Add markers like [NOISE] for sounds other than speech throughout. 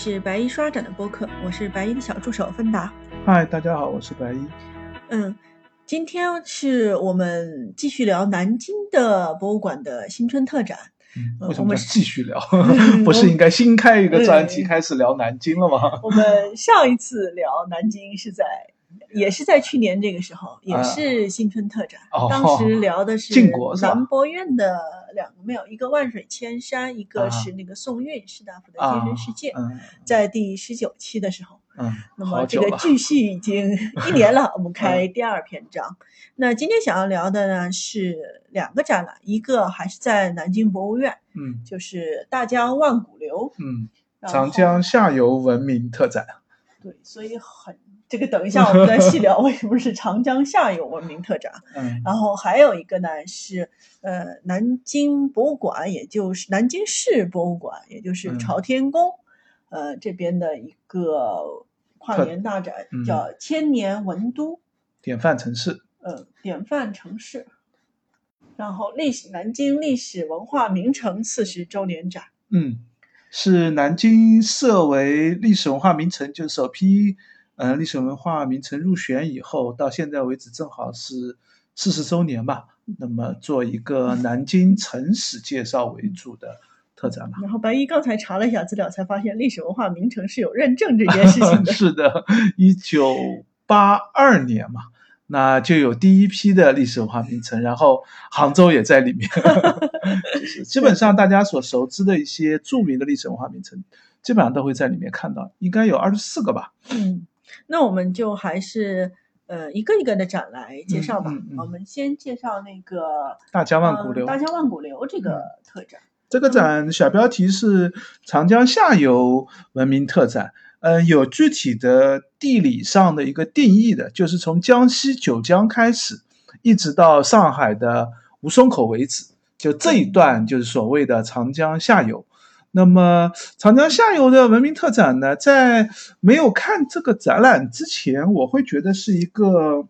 是白衣刷展的播客，我是白衣的小助手芬达。嗨，大家好，我是白衣。嗯，今天是我们继续聊南京的博物馆的新春特展。为什么继续聊？[LAUGHS] 不是应该新开一个专题开始聊南京了吗？[LAUGHS] 我们上一次聊南京是在。也是在去年这个时候，也是新春特展。当时聊的是南博院的两个庙，一个万水千山，一个是那个宋韵士大夫的精神世界。在第十九期的时候，嗯，那么这个继续已经 [LAUGHS] 一年了，我们开第二篇章。那今天想要聊的呢是两个展览，一个还是在南京博物院，嗯，就是大江万古流，嗯，长江下游文明特展。对，所以很。这个等一下我们再细聊为什么是长江下游文明特展。嗯，然后还有一个呢是呃南京博物馆，也就是南京市博物馆，也就是朝天宫，呃这边的一个跨年大展，叫千年文都，典范城市。嗯，典范城市。然后历史南京历史文化名城四十周年展。嗯，是南京设为历史文化名城，就首批。嗯，历史文化名城入选以后，到现在为止正好是四十周年吧。那么做一个 [LAUGHS] 南京城史介绍为主的特展吧。然后白衣刚才查了一下资料，才发现历史文化名城是有认证这件事情的。[LAUGHS] 是的，一九八二年嘛，那就有第一批的历史文化名城，然后杭州也在里面。[LAUGHS] 基本上大家所熟知的一些著名的历史文化名城，基本上都会在里面看到，应该有二十四个吧。嗯。那我们就还是呃一个一个的展来介绍吧。我们先介绍那个大江万古流，大江万古流这个特展。这个展小标题是长江下游文明特展。嗯，有具体的地理上的一个定义的，就是从江西九江开始，一直到上海的吴淞口为止，就这一段就是所谓的长江下游。那么长江下游的文明特展呢，在没有看这个展览之前，我会觉得是一个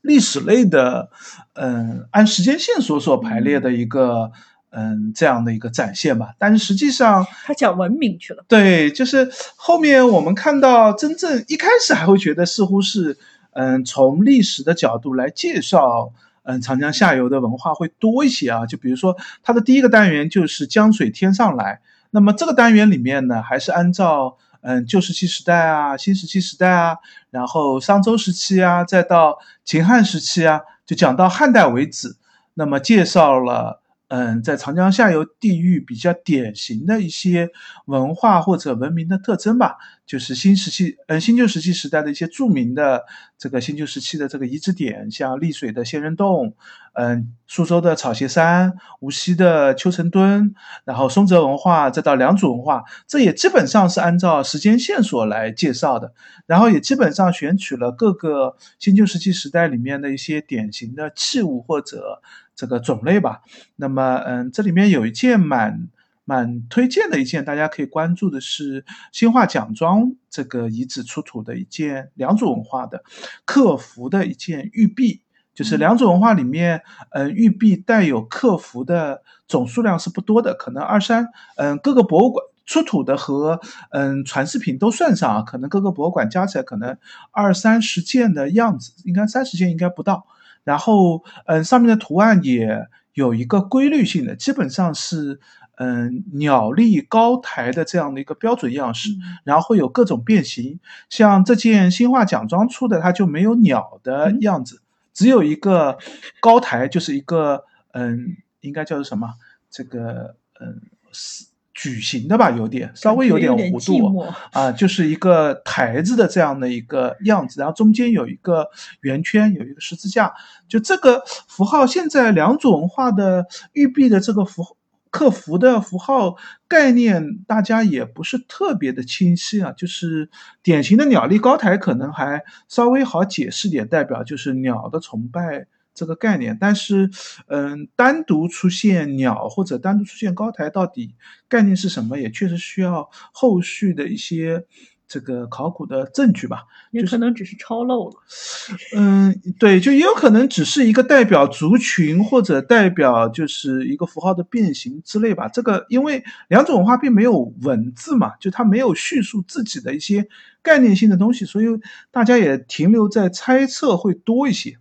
历史类的，嗯，按时间线索所排列的一个，嗯，这样的一个展现吧。但是实际上，他讲文明去了。对，就是后面我们看到，真正一开始还会觉得似乎是，嗯，从历史的角度来介绍。嗯，长江下游的文化会多一些啊，就比如说它的第一个单元就是江水天上来，那么这个单元里面呢，还是按照嗯旧石器时代啊、新石器时代啊，然后商周时期啊，再到秦汉时期啊，就讲到汉代为止，那么介绍了。嗯，在长江下游地域比较典型的一些文化或者文明的特征吧，就是新石器，嗯，新旧石器时代的一些著名的这个新旧时期的这个遗址点，像丽水的仙人洞，嗯，苏州的草鞋山，无锡的丘城墩，然后松泽文化，再到良渚文化，这也基本上是按照时间线索来介绍的，然后也基本上选取了各个新旧石器时代里面的一些典型的器物或者。这个种类吧，那么嗯，这里面有一件蛮蛮推荐的一件，大家可以关注的是兴化蒋庄这个遗址出土的一件良渚文化的刻符的一件玉璧，就是良渚文化里面，嗯，玉璧带有刻符的总数量是不多的，可能二三，嗯，各个博物馆出土的和嗯传世品都算上啊，可能各个博物馆加起来可能二三十件的样子，应该三十件应该不到。然后，嗯，上面的图案也有一个规律性的，基本上是，嗯，鸟立高台的这样的一个标准样式，然后会有各种变形。像这件新化奖装出的，它就没有鸟的样子，只有一个高台，就是一个，嗯，应该叫做什么？这个，嗯，是。矩形的吧，有点稍微有点弧度啊，就是一个台子的这样的一个样子，然后中间有一个圆圈，有一个十字架，就这个符号，现在两种文化的玉璧的这个符刻符的符号概念，大家也不是特别的清晰啊，就是典型的鸟立高台，可能还稍微好解释点，代表就是鸟的崇拜。这个概念，但是，嗯，单独出现鸟或者单独出现高台，到底概念是什么？也确实需要后续的一些这个考古的证据吧，也可能只是抄漏了。嗯，对，就也有可能只是一个代表族群或者代表就是一个符号的变形之类吧。这个因为两种文化并没有文字嘛，就它没有叙述自己的一些概念性的东西，所以大家也停留在猜测会多一些。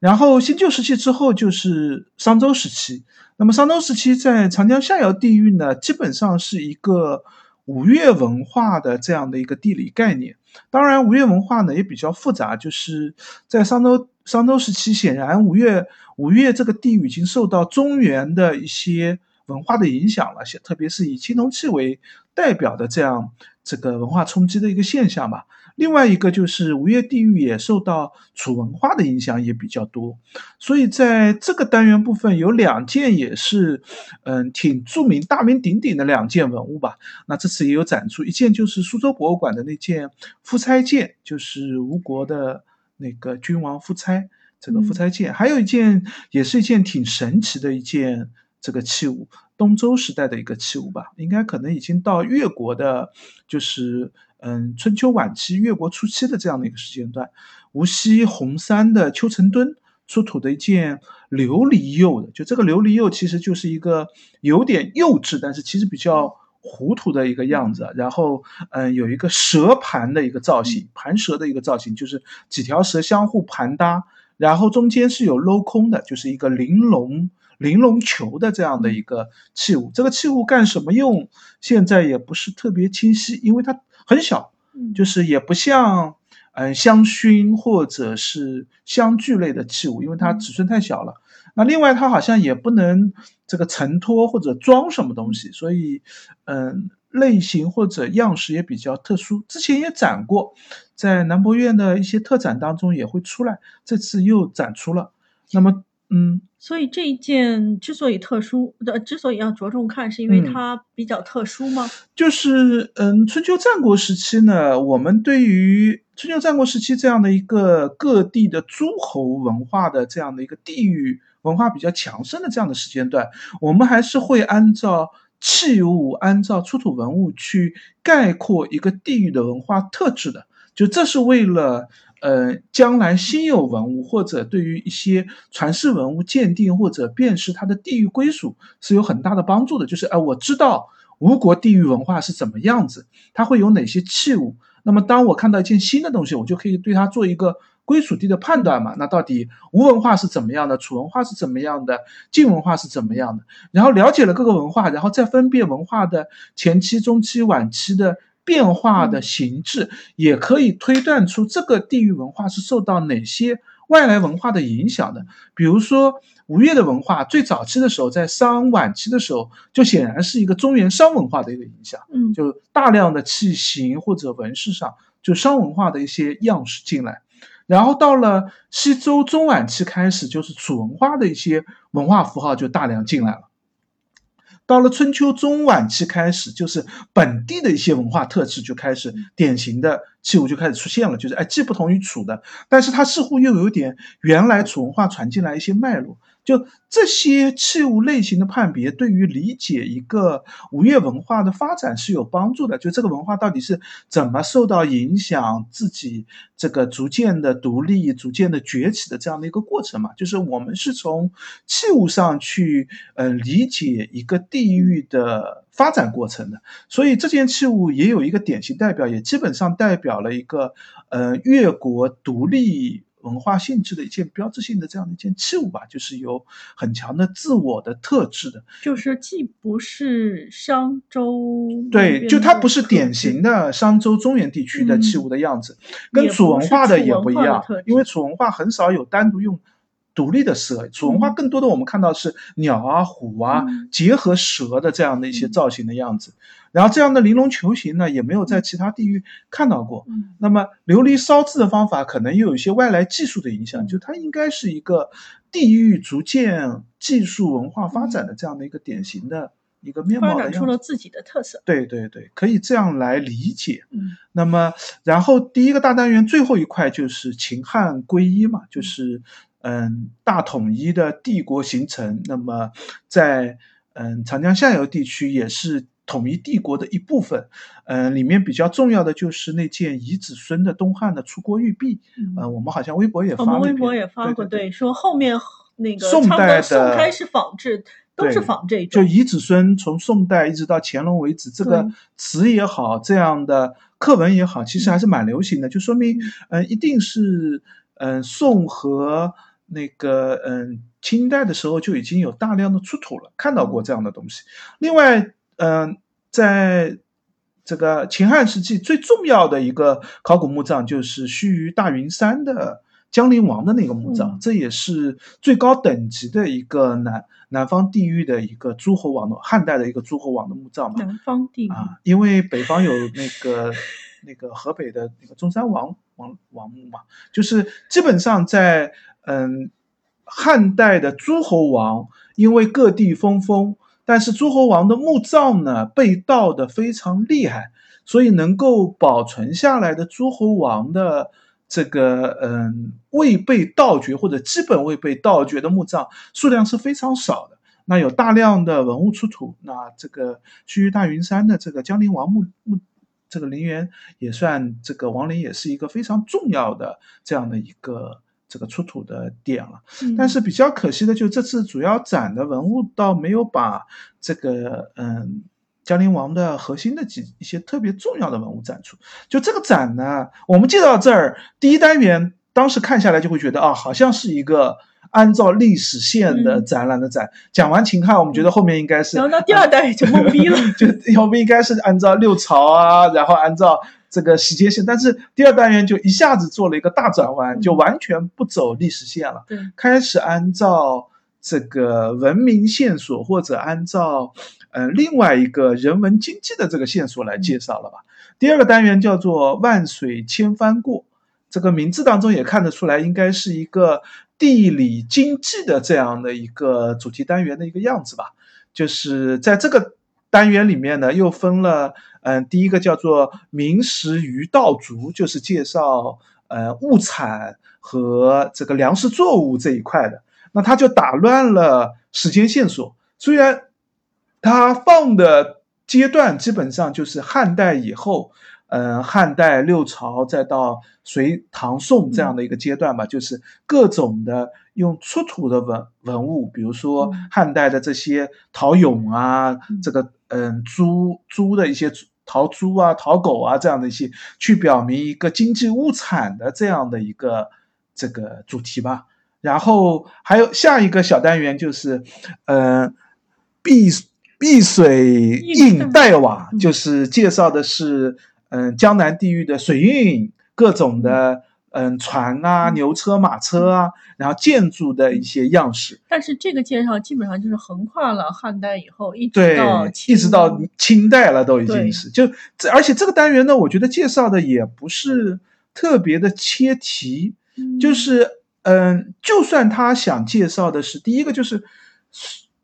然后新旧时期之后就是商周时期，那么商周时期在长江下游地域呢，基本上是一个。吴越文化的这样的一个地理概念，当然吴越文化呢也比较复杂，就是在商周商周时期，显然吴越吴越这个地域已经受到中原的一些文化的影响了，特别是以青铜器为代表的这样这个文化冲击的一个现象吧。另外一个就是吴越地域也受到楚文化的影响也比较多，所以在这个单元部分有两件也是，嗯，挺著名、大名鼎鼎的两件文物吧。那这次也有展出，一件就是苏州博物馆的那件夫差剑，就是吴国的那个君王夫差这个夫差剑，还有一件也是一件挺神奇的一件这个器物，东周时代的一个器物吧，应该可能已经到越国的，就是。嗯，春秋晚期、越国初期的这样的一个时间段，无锡红山的丘成墩出土的一件琉璃釉的，就这个琉璃釉其实就是一个有点幼稚，但是其实比较糊涂的一个样子。然后，嗯，有一个蛇盘的一个造型，盘蛇的一个造型，就是几条蛇相互盘搭，然后中间是有镂空的，就是一个玲珑玲珑球的这样的一个器物。这个器物干什么用，现在也不是特别清晰，因为它。很小，就是也不像，嗯，香薰或者是香具类的器物，因为它尺寸太小了。那另外它好像也不能这个承托或者装什么东西，所以，嗯，类型或者样式也比较特殊。之前也展过，在南博院的一些特展当中也会出来，这次又展出了。那么。嗯，所以这一件之所以特殊，的之所以要着重看，是因为它比较特殊吗？就是，嗯，春秋战国时期呢，我们对于春秋战国时期这样的一个各地的诸侯文化的这样的一个地域文化比较强盛的这样的时间段，我们还是会按照器物、按照出土文物去概括一个地域的文化特质的，就这是为了。呃，将来新有文物或者对于一些传世文物鉴定或者辨识它的地域归属是有很大的帮助的。就是，哎，我知道吴国地域文化是怎么样子，它会有哪些器物。那么，当我看到一件新的东西，我就可以对它做一个归属地的判断嘛。那到底吴文化是怎么样的，楚文化是怎么样的，晋文化是怎么样的？然后了解了各个文化，然后再分辨文化的前期、中期、晚期的。变化的形制也可以推断出这个地域文化是受到哪些外来文化的影响的。比如说吴越的文化，最早期的时候，在商晚期的时候，就显然是一个中原商文化的一个影响。嗯，就大量的器形或者纹饰上，就商文化的一些样式进来。然后到了西周中晚期开始，就是楚文化的一些文化符号就大量进来了。到了春秋中晚期开始，就是本地的一些文化特质就开始典型的器物就开始出现了，就是哎，既不同于楚的，但是它似乎又有点原来楚文化传进来一些脉络。就这些器物类型的判别，对于理解一个吴越文化的发展是有帮助的。就这个文化到底是怎么受到影响，自己这个逐渐的独立、逐渐的崛起的这样的一个过程嘛？就是我们是从器物上去呃理解一个地域的发展过程的。所以这件器物也有一个典型代表，也基本上代表了一个呃越国独立。文化性质的一件标志性的这样的一件器物吧，就是有很强的自我的特质的，就是既不是商周，对，就它不是典型的商周中原地区的器物的样子，跟楚文化的也不一样，因为楚文化很少有单独用。独立的蛇，楚文化更多的我们看到是鸟啊、虎啊结合蛇的这样的一些造型的样子，然后这样的玲珑球形呢，也没有在其他地域看到过。那么琉璃烧制的方法可能又有一些外来技术的影响，就它应该是一个地域逐渐技术文化发展的这样的一个典型的一个面貌，发展出了自己的特色。对对对，可以这样来理解。那么然后第一个大单元最后一块就是秦汉归一嘛，就是。嗯，大统一的帝国形成，那么在嗯长江下游地区也是统一帝国的一部分。嗯，里面比较重要的就是那件遗子孙的东汉的出国玉璧。嗯，我们好像微博也发了，我们微博也发过，对，说后面那个宋代的宋开始仿制。都是仿这种，就遗子孙从宋代一直到乾隆为止，这个词也好，这样的课文也好，其实还是蛮流行的，就说明，嗯，一定是，嗯，宋和那个，嗯，清代的时候就已经有大量的出土了，看到过这样的东西。另外，嗯，在这个秦汉时期最重要的一个考古墓葬就是须臾大云山的。江陵王的那个墓葬，这也是最高等级的一个南南方地域的一个诸侯王的汉代的一个诸侯王的墓葬嘛。南方地域啊，因为北方有那个那个河北的那个中山王王王墓嘛，就是基本上在嗯汉代的诸侯王，因为各地分封，但是诸侯王的墓葬呢被盗的非常厉害，所以能够保存下来的诸侯王的。这个嗯未被盗掘或者基本未被盗掘的墓葬数量是非常少的。那有大量的文物出土，那这个须臾大云山的这个江陵王墓墓这个陵园也算这个王陵也是一个非常重要的这样的一个这个出土的点了。但是比较可惜的就这次主要展的文物倒没有把这个嗯。江陵王的核心的几一些特别重要的文物展出，就这个展呢，我们介绍到这儿，第一单元当时看下来就会觉得啊，好像是一个按照历史线的展览的展。讲完秦汉，我们觉得后面应该是，然后到第二单元就懵逼了，[LAUGHS] 就后面应该是按照六朝啊，然后按照这个时间线，但是第二单元就一下子做了一个大转弯，就完全不走历史线了，开始按照这个文明线索或者按照。呃，另外一个人文经济的这个线索来介绍了吧。第二个单元叫做“万水千帆过”，这个名字当中也看得出来，应该是一个地理经济的这样的一个主题单元的一个样子吧。就是在这个单元里面呢，又分了，嗯，第一个叫做“民食于道族”，就是介绍呃物产和这个粮食作物这一块的。那他就打乱了时间线索，虽然。它放的阶段基本上就是汉代以后，嗯，汉代六朝再到隋唐宋这样的一个阶段吧，就是各种的用出土的文文物，比如说汉代的这些陶俑啊，这个嗯猪猪的一些陶猪啊、陶狗啊这样的一些，去表明一个经济物产的这样的一个这个主题吧。然后还有下一个小单元就是，嗯，碧。碧水映黛瓦，就是介绍的是，嗯，江南地域的水运，各种的，嗯，船啊、牛车、马车啊，然后建筑的一些样式。但是这个介绍基本上就是横跨了汉代以后，一直到一直到清代了，都已经是就这，而且这个单元呢，我觉得介绍的也不是特别的切题，就是，嗯，就算他想介绍的是第一个就是。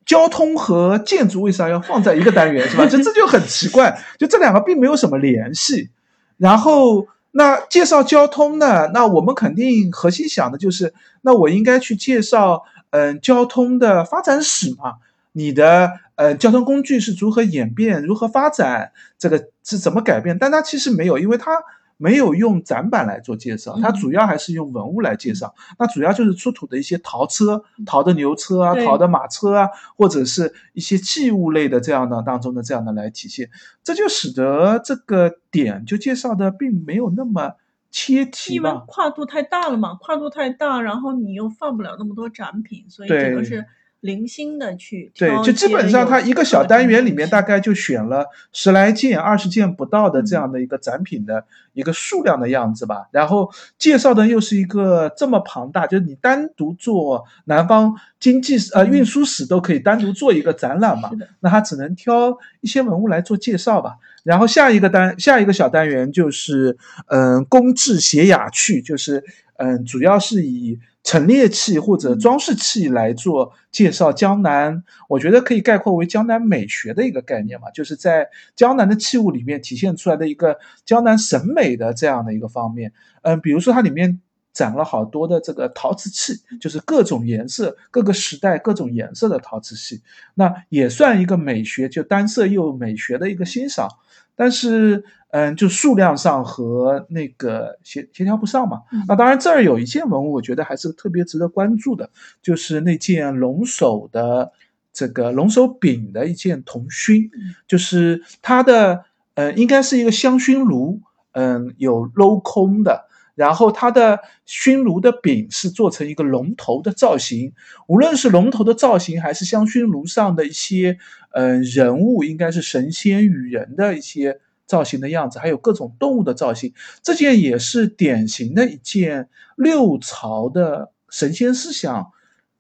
交通和建筑为啥要放在一个单元是吧？[LAUGHS] 这这就很奇怪，就这两个并没有什么联系。然后那介绍交通呢？那我们肯定核心想的就是，那我应该去介绍嗯交通的发展史嘛？你的呃交通工具是如何演变、如何发展，这个是怎么改变？但它其实没有，因为它。没有用展板来做介绍，它主要还是用文物来介绍。那主要就是出土的一些陶车、陶的牛车啊、陶的马车啊，或者是一些器物类的这样的当中的这样的来体现。这就使得这个点就介绍的并没有那么切题因为跨度太大了嘛，跨度太大，然后你又放不了那么多展品，所以这个是。零星的去对，就基本上它一个小单元里面大概就选了十来件、二十件不到的这样的一个展品的一个数量的样子吧。然后介绍的又是一个这么庞大，就是你单独做南方经济呃运输史都可以单独做一个展览嘛。那他只能挑一些文物来做介绍吧。然后下一个单下一个小单元就是嗯工制写雅趣，就是嗯主要是以。陈列器或者装饰器来做介绍，江南我觉得可以概括为江南美学的一个概念嘛，就是在江南的器物里面体现出来的一个江南审美的这样的一个方面。嗯，比如说它里面展了好多的这个陶瓷器，就是各种颜色、各个时代各种颜色的陶瓷器，那也算一个美学，就单色釉美学的一个欣赏。但是，嗯，就数量上和那个协协调不上嘛。那当然，这儿有一件文物，我觉得还是特别值得关注的，就是那件龙首的这个龙首柄的一件铜熏，就是它的，呃，应该是一个香薰炉，嗯，有镂空的，然后它的熏炉的柄是做成一个龙头的造型，无论是龙头的造型，还是香薰炉上的一些。嗯，人物应该是神仙与人的一些造型的样子，还有各种动物的造型。这件也是典型的一件六朝的神仙思想，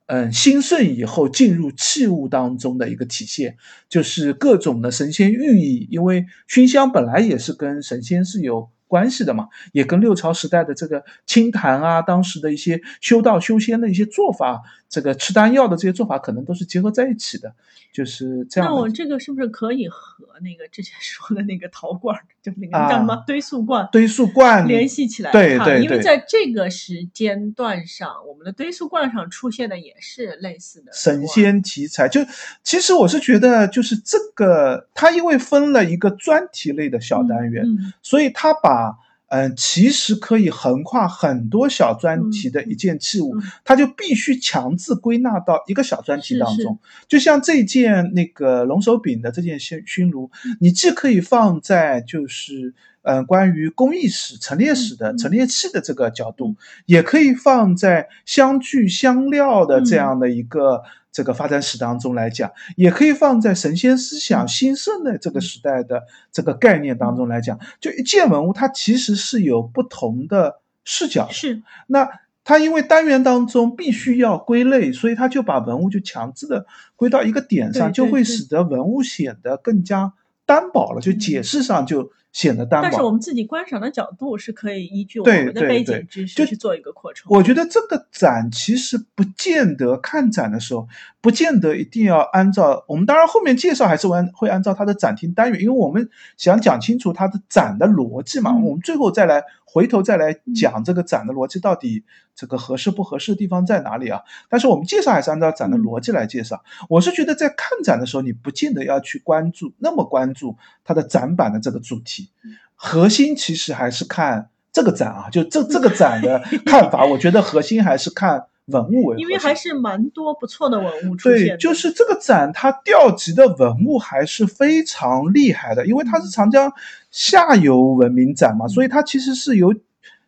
嗯，兴盛以后进入器物当中的一个体现，就是各种的神仙寓意。因为熏香本来也是跟神仙是有。关系的嘛，也跟六朝时代的这个清谈啊，当时的一些修道修仙的一些做法，这个吃丹药的这些做法，可能都是结合在一起的，就是这样。那我这个是不是可以和那个之前说的那个陶罐，就那个叫什么堆塑罐？堆塑罐联系起来对对对。因为在这个时间段上，我们的堆塑罐上出现的也是类似的神仙题材。就其实我是觉得，就是这个它因为分了一个专题类的小单元，所以它把啊，嗯，其实可以横跨很多小专题的一件器物，它就必须强制归纳到一个小专题当中。就像这件那个龙首柄的这件熏熏炉，你既可以放在就是嗯关于工艺史、陈列史的陈列器的这个角度，也可以放在香具香料的这样的一个。这个发展史当中来讲，也可以放在神仙思想兴盛的这个时代的这个概念当中来讲。就一件文物，它其实是有不同的视角。是，那它因为单元当中必须要归类，所以它就把文物就强制的归到一个点上，就会使得文物显得更加单薄了。就解释上就。显得单薄，但是我们自己观赏的角度是可以依据我们的背景知识去做一个扩充。我觉得这个展其实不见得看展的时候，不见得一定要按照我们当然后面介绍还是按会按照它的展厅单元，因为我们想讲清楚它的展的逻辑嘛。我们最后再来回头再来讲这个展的逻辑到底这个合适不合适的地方在哪里啊？但是我们介绍还是按照展的逻辑来介绍。我是觉得在看展的时候，你不见得要去关注那么关注它的展板的这个主题。核心其实还是看这个展啊，就这这个展的看法，我觉得核心还是看文物为因为还是蛮多不错的文物出现。对，就是这个展它调集的文物还是非常厉害的，因为它是长江下游文明展嘛，所以它其实是由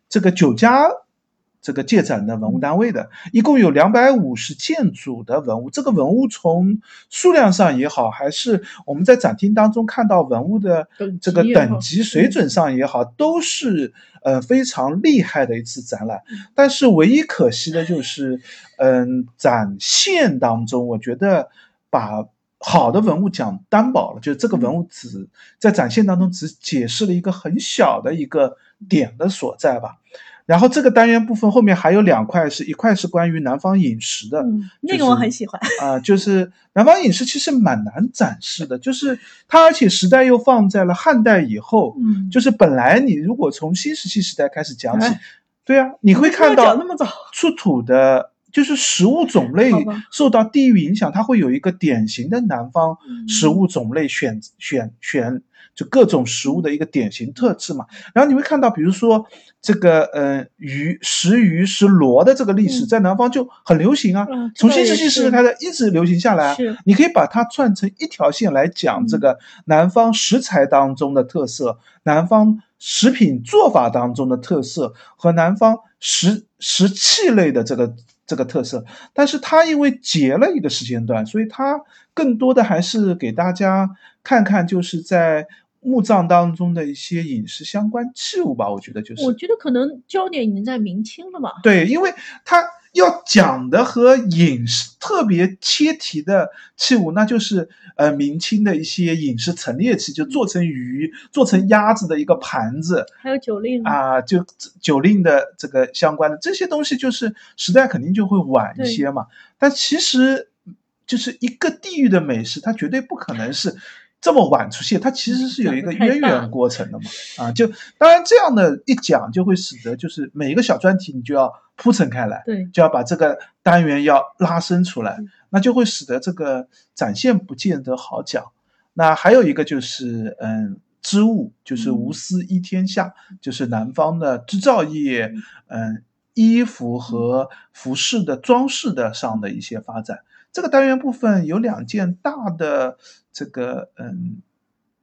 这个九家。这个借展的文物单位的，一共有两百五十件组的文物。这个文物从数量上也好，还是我们在展厅当中看到文物的这个等级水准上也好，都是呃非常厉害的一次展览。但是唯一可惜的就是，嗯，展现当中，我觉得把好的文物讲单薄了，就是这个文物只在展现当中只解释了一个很小的一个点的所在吧。然后这个单元部分后面还有两块，是一块是关于南方饮食的，那个我很喜欢。啊，就是南方饮食其实蛮难展示的，就是它而且时代又放在了汉代以后，嗯，就是本来你如果从新石器时代开始讲起，对啊，你会看到那么早。出土的，就是食物种类受到地域影响，它会有一个典型的南方食物种类选选选。就各种食物的一个典型特质嘛，然后你会看到，比如说这个呃鱼食鱼食螺的这个历史，在南方就很流行啊，从新石器时代开始一直流行下来。你可以把它串成一条线来讲这个南方食材当中的特色，南方食品做法当中的特色和南方食食器类的这个这个特色。但是它因为截了一个时间段，所以它更多的还是给大家看看，就是在。墓葬当中的一些饮食相关器物吧，我觉得就是。我觉得可能焦点已经在明清了吧。对，因为它要讲的和饮食特别切题的器物，那就是呃明清的一些饮食陈列器，就做成鱼、做成鸭子的一个盘子，还有酒令啊，就酒令的这个相关的这些东西，就是时代肯定就会晚一些嘛。但其实就是一个地域的美食，它绝对不可能是。这么晚出现，它其实是有一个 [LAUGHS] 渊源过程的嘛，啊，就当然这样的一讲，就会使得就是每一个小专题你就要铺陈开来，对，就要把这个单元要拉伸出来，那就会使得这个展现不见得好讲。那还有一个就是，嗯，织物就是无私依天下，就是南方的织造业，嗯，衣服和服饰的装饰的上的一些发展。这个单元部分有两件大的。这个嗯，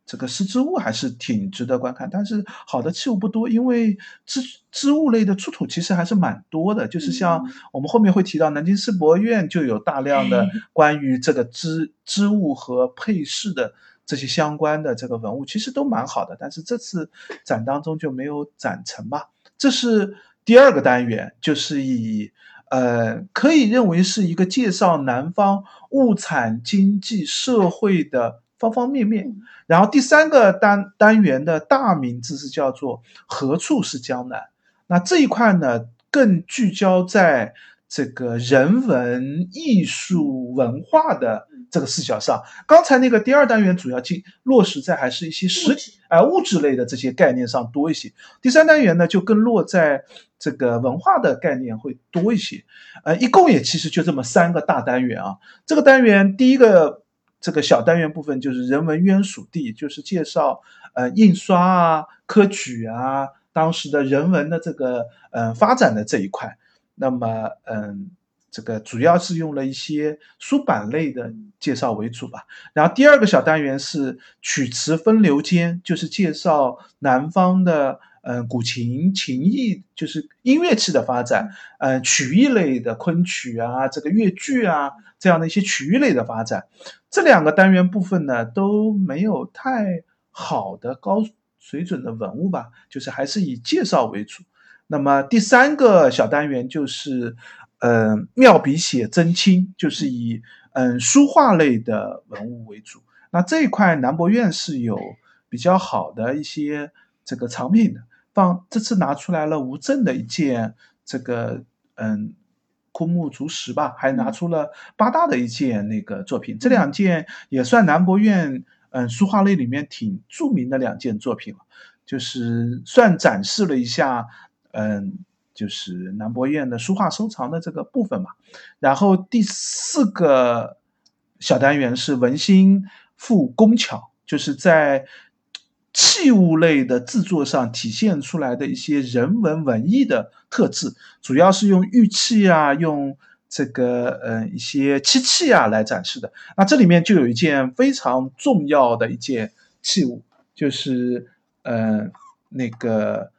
这个丝织物还是挺值得观看，但是好的器物不多，因为织织物类的出土其实还是蛮多的。就是像我们后面会提到，南京世博院就有大量的关于这个织织物和配饰的这些相关的这个文物，其实都蛮好的。但是这次展当中就没有展成嘛。这是第二个单元，就是以。呃，可以认为是一个介绍南方物产经济社会的方方面面。然后第三个单单元的大名字是叫做“何处是江南”。那这一块呢，更聚焦在这个人文、艺术、文化的。这个视角上，刚才那个第二单元主要进落实在还是一些实体哎物质类的这些概念上多一些。第三单元呢，就更落在这个文化的概念会多一些。呃，一共也其实就这么三个大单元啊。这个单元第一个这个小单元部分就是人文渊属地，就是介绍呃印刷啊、科举啊当时的人文的这个嗯发展的这一块。那么嗯。这个主要是用了一些书版类的介绍为主吧，然后第二个小单元是曲词分流间，就是介绍南方的嗯古琴琴艺，就是音乐器的发展，嗯曲艺类的昆曲啊，这个越剧啊这样的一些曲艺类的发展。这两个单元部分呢都没有太好的高水准的文物吧，就是还是以介绍为主。那么第三个小单元就是。嗯，妙笔写真亲就是以嗯书画类的文物为主。那这一块南博院是有比较好的一些这个藏品的，放这次拿出来了吴镇的一件这个嗯枯木竹石吧，还拿出了八大的一件那个作品。这两件也算南博院嗯书画类里面挺著名的两件作品了，就是算展示了一下嗯。就是南博院的书画收藏的这个部分嘛，然后第四个小单元是文心赋工巧，就是在器物类的制作上体现出来的一些人文文艺的特质，主要是用玉器啊，用这个呃一些漆器啊来展示的。那这里面就有一件非常重要的一件器物，就是呃那个。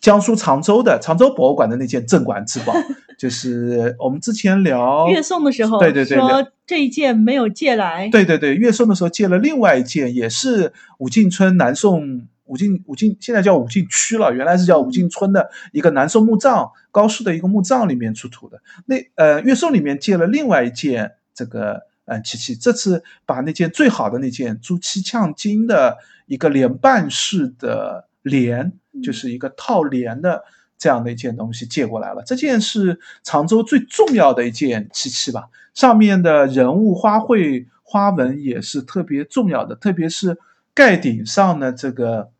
江苏常州的常州博物馆的那件镇馆之宝，[LAUGHS] 就是我们之前聊粤宋的时候，对对对，说这一件没有借来。对对对，粤宋的时候借了另外一件，也是武进村南宋武进武进现在叫武进区了，原来是叫武进村的一个南宋墓葬高氏的一个墓葬里面出土的。那呃粤宋里面借了另外一件这个呃漆器，这次把那件最好的那件朱漆呛金的一个连瓣式的帘。就是一个套帘的这样的一件东西借过来了。这件是常州最重要的一件漆器吧，上面的人物花卉花纹也是特别重要的，特别是盖顶上的这个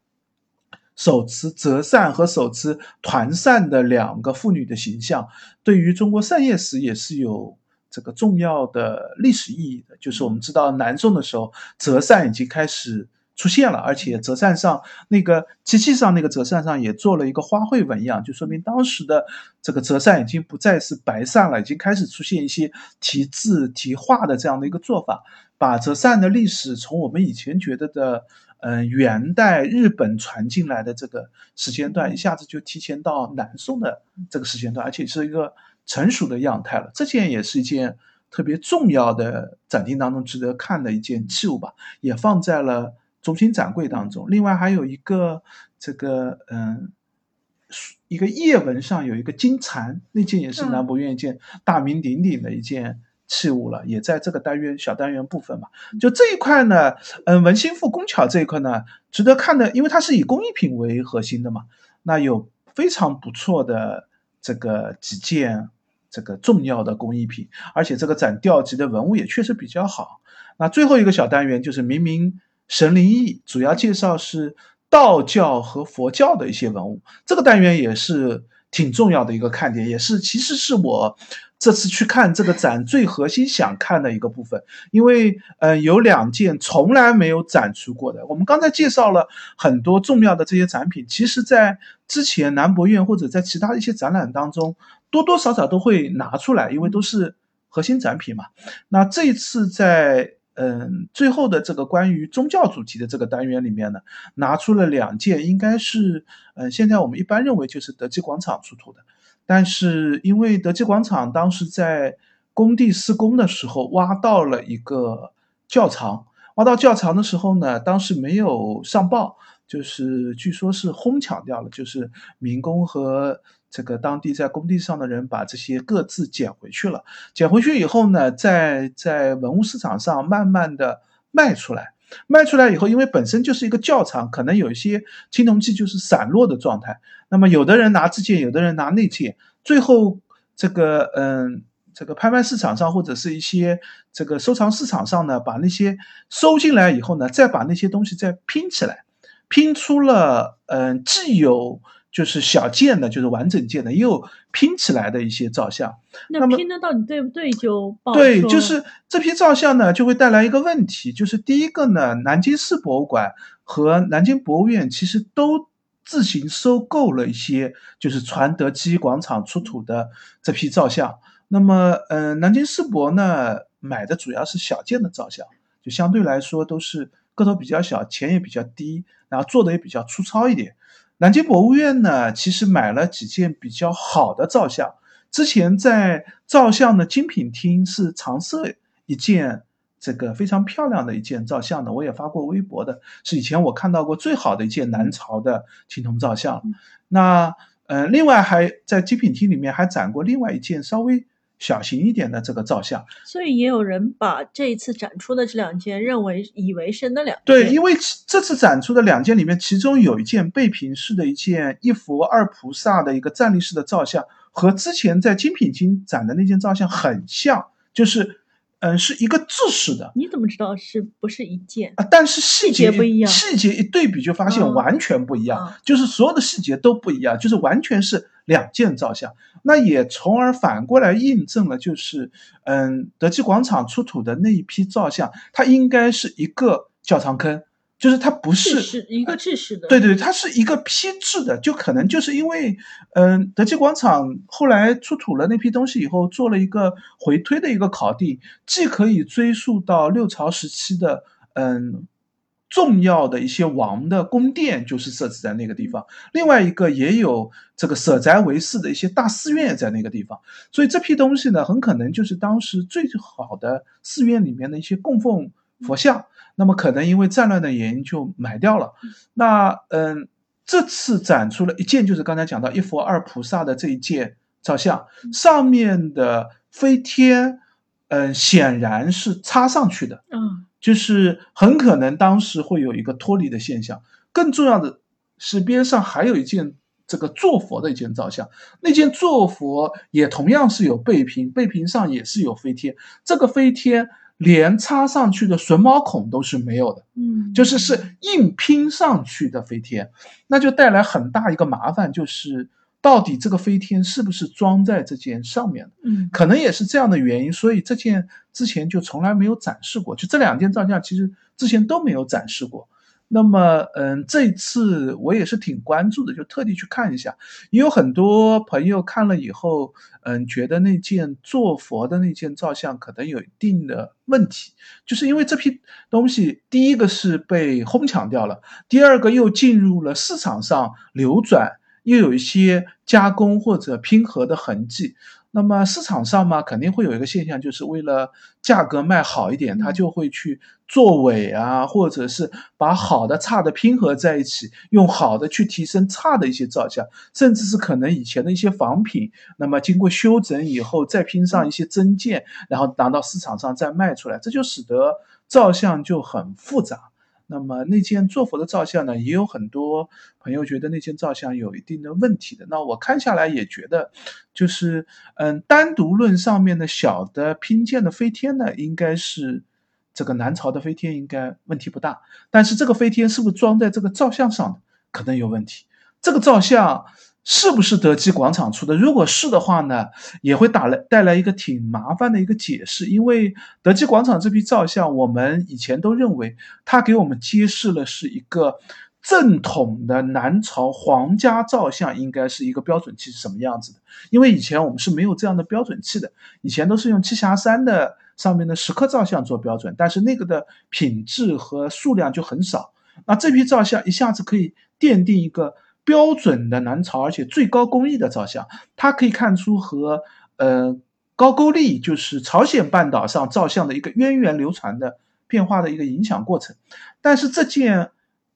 手持折扇和手持团扇的两个妇女的形象，对于中国扇叶史也是有这个重要的历史意义的。就是我们知道南宋的时候，折扇已经开始。出现了，而且折扇上那个机器上那个折扇上也做了一个花卉纹样，就说明当时的这个折扇已经不再是白扇了，已经开始出现一些题字题画的这样的一个做法，把折扇的历史从我们以前觉得的嗯元代日本传进来的这个时间段，一下子就提前到南宋的这个时间段，而且是一个成熟的样态了。这件也是一件特别重要的展厅当中值得看的一件器物吧，也放在了。中心展柜当中，另外还有一个这个嗯，一个叶纹上有一个金蝉，那件也是南博院一件大名鼎鼎的一件器物了，也在这个单元小单元部分嘛。就这一块呢，嗯，文心赋工巧这一块呢，值得看的，因为它是以工艺品为核心的嘛。那有非常不错的这个几件这个重要的工艺品，而且这个展调集的文物也确实比较好。那最后一个小单元就是明明神灵异，主要介绍是道教和佛教的一些文物，这个单元也是挺重要的一个看点，也是其实是我。这次去看这个展最核心想看的一个部分，因为呃有两件从来没有展出过的。我们刚才介绍了很多重要的这些展品，其实在之前南博院或者在其他一些展览当中，多多少少都会拿出来，因为都是核心展品嘛。那这一次在嗯最后的这个关于宗教主题的这个单元里面呢，拿出了两件，应该是嗯现在我们一般认为就是德基广场出土的。但是因为德基广场当时在工地施工的时候挖到了一个窖藏，挖到窖藏的时候呢，当时没有上报，就是据说是哄抢掉了，就是民工和这个当地在工地上的人把这些各自捡回去了。捡回去以后呢，在在文物市场上慢慢的卖出来。卖出来以后，因为本身就是一个窖藏，可能有一些青铜器就是散落的状态。那么有的人拿这件，有的人拿那件，最后这个嗯，这个拍卖市场上或者是一些这个收藏市场上呢，把那些收进来以后呢，再把那些东西再拼起来，拼出了嗯，既有。就是小件的，就是完整件的，也有拼起来的一些照相。那拼的到底对不对？就对，就是这批照相呢，就会带来一个问题，就是第一个呢，南京市博物馆和南京博物院其实都自行收购了一些，就是传德基广场出土的这批照相。那么，嗯，南京世博呢买的主要是小件的照相，就相对来说都是个头比较小，钱也比较低，然后做的也比较粗糙一点。南京博物院呢，其实买了几件比较好的照相。之前在照相的精品厅是常设一件这个非常漂亮的一件照相的，我也发过微博的，是以前我看到过最好的一件南朝的青铜照相。那呃，另外还在精品厅里面还展过另外一件稍微。小型一点的这个照相，所以也有人把这一次展出的这两件认为以为是那两件。对，因为这次展出的两件里面，其中有一件背平式的一件一佛二菩萨的一个站立式的照相，和之前在精品厅展的那件照相很像，就是。嗯，是一个制式的。你怎么知道是不是一件啊？但是细节不一样，细节一对比就发现完全不一样，就是所有的细节都不一样，就是完全是两件造像。那也从而反过来印证了，就是嗯，德基广场出土的那一批造像，它应该是一个窖藏坑。就是它不是一个制式的，对对，它是一个批制的，就可能就是因为，嗯，德基广场后来出土了那批东西以后，做了一个回推的一个考定，既可以追溯到六朝时期的，嗯，重要的一些王的宫殿就是设置在那个地方，另外一个也有这个舍宅为寺的一些大寺院在那个地方，所以这批东西呢，很可能就是当时最好的寺院里面的一些供奉佛像。那么可能因为战乱的原因就埋掉了。那嗯，这次展出了一件，就是刚才讲到一佛二菩萨的这一件照相，上面的飞天，嗯，显然是插上去的。嗯，就是很可能当时会有一个脱离的现象。更重要的是，边上还有一件这个坐佛的一件造像，那件坐佛也同样是有背屏，背屏上也是有飞天。这个飞天。连插上去的榫卯孔都是没有的，嗯，就是是硬拼上去的飞天，那就带来很大一个麻烦，就是到底这个飞天是不是装在这件上面的？嗯，可能也是这样的原因，所以这件之前就从来没有展示过，就这两件造像其实之前都没有展示过。那么，嗯，这次我也是挺关注的，就特地去看一下。也有很多朋友看了以后，嗯，觉得那件做佛的那件照相可能有一定的问题，就是因为这批东西，第一个是被哄抢掉了，第二个又进入了市场上流转，又有一些加工或者拼合的痕迹。那么市场上嘛，肯定会有一个现象，就是为了价格卖好一点，他就会去做伪啊，或者是把好的差的拼合在一起，用好的去提升差的一些照相，甚至是可能以前的一些仿品，那么经过修整以后再拼上一些真件，然后拿到市场上再卖出来，这就使得造像就很复杂。那么那件坐佛的造像呢，也有很多朋友觉得那件造像有一定的问题的。那我看下来也觉得，就是嗯，单独论上面的小的拼件的飞天呢，应该是这个南朝的飞天，应该问题不大。但是这个飞天是不是装在这个造像上的，可能有问题。这个造像。是不是德基广场出的？如果是的话呢，也会打来带来一个挺麻烦的一个解释。因为德基广场这批造像，我们以前都认为它给我们揭示了是一个正统的南朝皇家造像应该是一个标准器是什么样子的。因为以前我们是没有这样的标准器的，以前都是用栖霞山的上面的石刻造像做标准，但是那个的品质和数量就很少。那这批造像一下子可以奠定一个。标准的南朝，而且最高工艺的造像，它可以看出和呃高句丽，就是朝鲜半岛上造像的一个源远流传的变化的一个影响过程。但是这件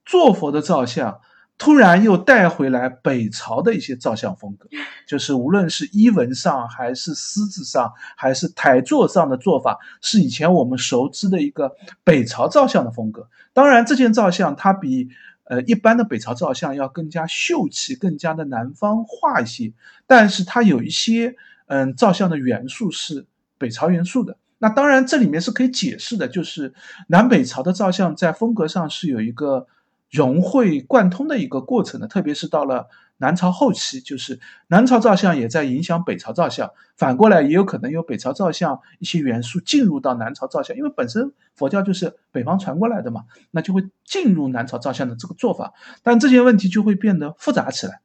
坐佛的造像，突然又带回来北朝的一些造像风格，[LAUGHS] 就是无论是衣纹上，还是狮子上，还是台座上的做法，是以前我们熟知的一个北朝造像的风格。当然，这件造像它比。呃，一般的北朝造像要更加秀气，更加的南方化一些，但是它有一些嗯造像的元素是北朝元素的。那当然这里面是可以解释的，就是南北朝的造像在风格上是有一个融会贯通的一个过程的，特别是到了。南朝后期，就是南朝造像也在影响北朝造像，反过来也有可能有北朝造像一些元素进入到南朝造像，因为本身佛教就是北方传过来的嘛，那就会进入南朝造像的这个做法，但这些问题就会变得复杂起来，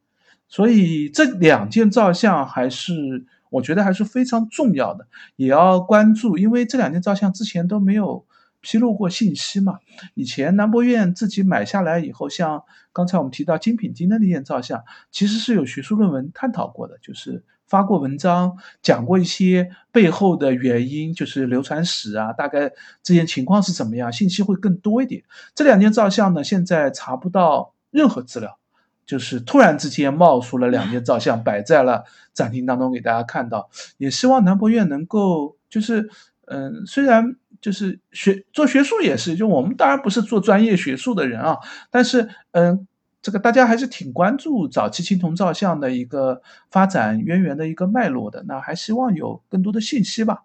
所以这两件造像还是我觉得还是非常重要的，也要关注，因为这两件造像之前都没有。披露过信息嘛？以前南博院自己买下来以后，像刚才我们提到精品金的那件造像，其实是有学术论文探讨过的，就是发过文章，讲过一些背后的原因，就是流传史啊，大概这件情况是怎么样，信息会更多一点。这两件造像呢，现在查不到任何资料，就是突然之间冒出了两件造像，摆在了展厅当中给大家看到。也希望南博院能够，就是嗯，虽然。就是学做学术也是，就我们当然不是做专业学术的人啊，但是嗯，这个大家还是挺关注早期青铜造像的一个发展渊源的一个脉络的，那还希望有更多的信息吧。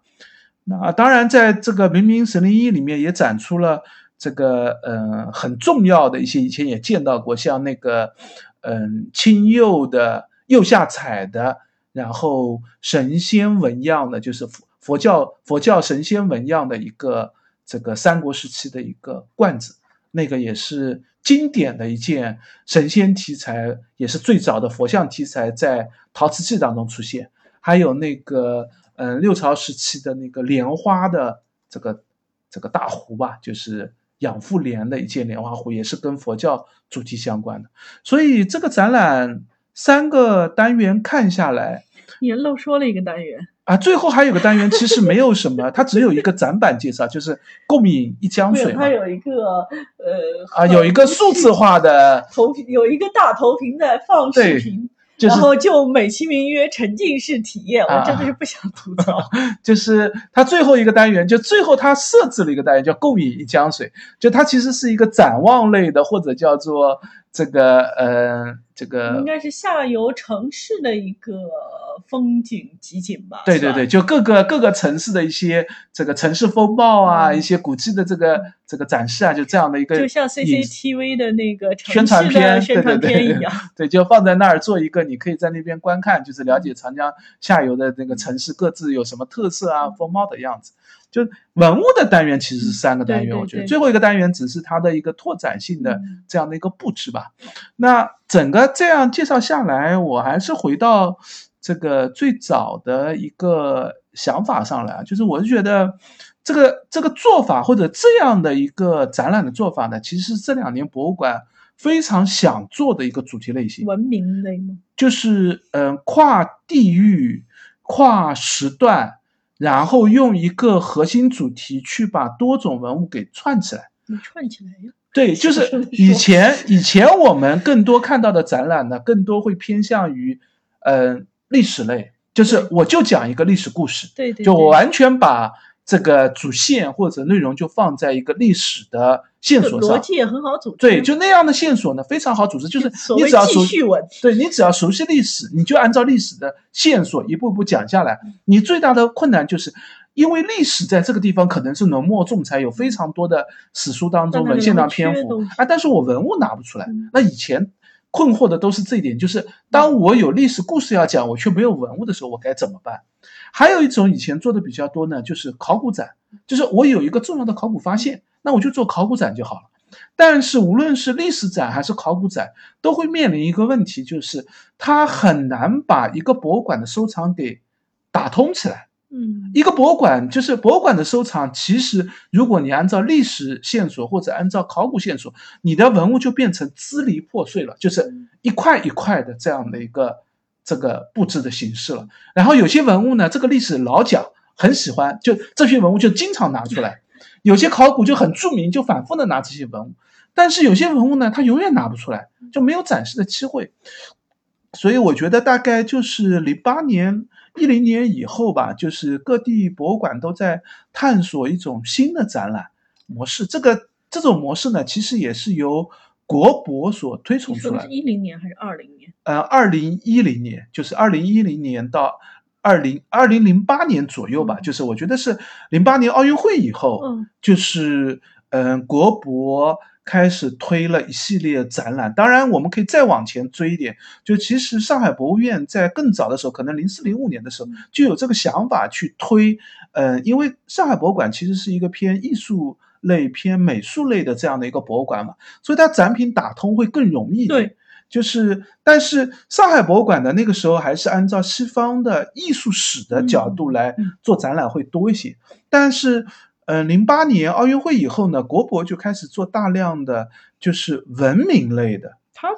那当然，在这个明明神灵一里面也展出了这个嗯很重要的一些，以前也见到过，像那个嗯青釉的釉下彩的，然后神仙纹样的，就是。佛教佛教神仙纹样的一个这个三国时期的一个罐子，那个也是经典的一件神仙题材，也是最早的佛像题材在陶瓷器当中出现。还有那个嗯六朝时期的那个莲花的这个这个大壶吧，就是养父莲的一件莲花壶，也是跟佛教主题相关的。所以这个展览三个单元看下来，你漏说了一个单元。啊，最后还有个单元，其实没有什么，它只有一个展板介绍，就是共饮一江水。它有一个呃啊，有一个数字化的投屏，有一个大投屏在放视频，然后就美其名曰沉浸式体验，我真的是不想吐槽。[LAUGHS] 就是它最后一个单元，就最后它设置了一个单元叫共饮一江水，就它其实是一个展望类的，或者叫做这个呃这个应该是下游城市的一个。风景集锦吧，对对对，就各个各个城市的一些这个城市风貌啊，一些古迹的这个这个展示啊，就这样的一个，就像 CCTV 的那个宣传片、宣传片一样，[LAUGHS] 对，就放在那儿做一个，你可以在那边观看，就是了解长江下游的那个城市各自有什么特色啊、风貌的样子。就文物的单元其实是三个单元，我觉得最后一个单元只是它的一个拓展性的这样的一个布置吧。那整个这样介绍下来，我还是回到。这个最早的一个想法上来啊，就是我是觉得这个这个做法或者这样的一个展览的做法呢，其实是这两年博物馆非常想做的一个主题类型。文明类吗？就是嗯，跨地域、跨时段，然后用一个核心主题去把多种文物给串起来。你串起来呀？对，[LAUGHS] 就是以前以前我们更多看到的展览呢，更多会偏向于嗯。历史类就是我就讲一个历史故事，对对，就我完全把这个主线或者内容就放在一个历史的线索上，逻辑也很好组织。对，就那样的线索呢，非常好组织。就是你只要熟悉，对你只要熟悉历史，你就按照历史的线索一步步讲下来。你最大的困难就是，因为历史在这个地方可能是浓墨重彩，有非常多的史书当中文献当篇幅啊，但是我文物拿不出来。那以前困惑的都是这一点，就是当我有历史故事要讲，我却没有文物的时候，我该怎么办？还有一种以前做的比较多呢，就是考古展，就是我有一个重要的考古发现。那我就做考古展就好了，但是无论是历史展还是考古展，都会面临一个问题，就是它很难把一个博物馆的收藏给打通起来。嗯，一个博物馆就是博物馆的收藏，其实如果你按照历史线索或者按照考古线索，你的文物就变成支离破碎了，就是一块一块的这样的一个这个布置的形式了。然后有些文物呢，这个历史老蒋很喜欢，就这些文物就经常拿出来。有些考古就很著名，就反复的拿这些文物，但是有些文物呢，它永远拿不出来，就没有展示的机会。所以我觉得大概就是零八年、一零年以后吧，就是各地博物馆都在探索一种新的展览模式。这个这种模式呢，其实也是由国博所推崇出来。是一零年还是二零年？呃，二零一零年，就是二零一零年到。二零二零零八年左右吧，就是我觉得是零八年奥运会以后，嗯，就是嗯，国博开始推了一系列展览。当然，我们可以再往前追一点，就其实上海博物院在更早的时候，可能零四零五年的时候就有这个想法去推，嗯，因为上海博物馆其实是一个偏艺术类、偏美术类的这样的一个博物馆嘛，所以它展品打通会更容易。对。就是，但是上海博物馆的那个时候还是按照西方的艺术史的角度来做展览会多一些。但是，嗯，零八年奥运会以后呢，国博就开始做大量的就是文明类的，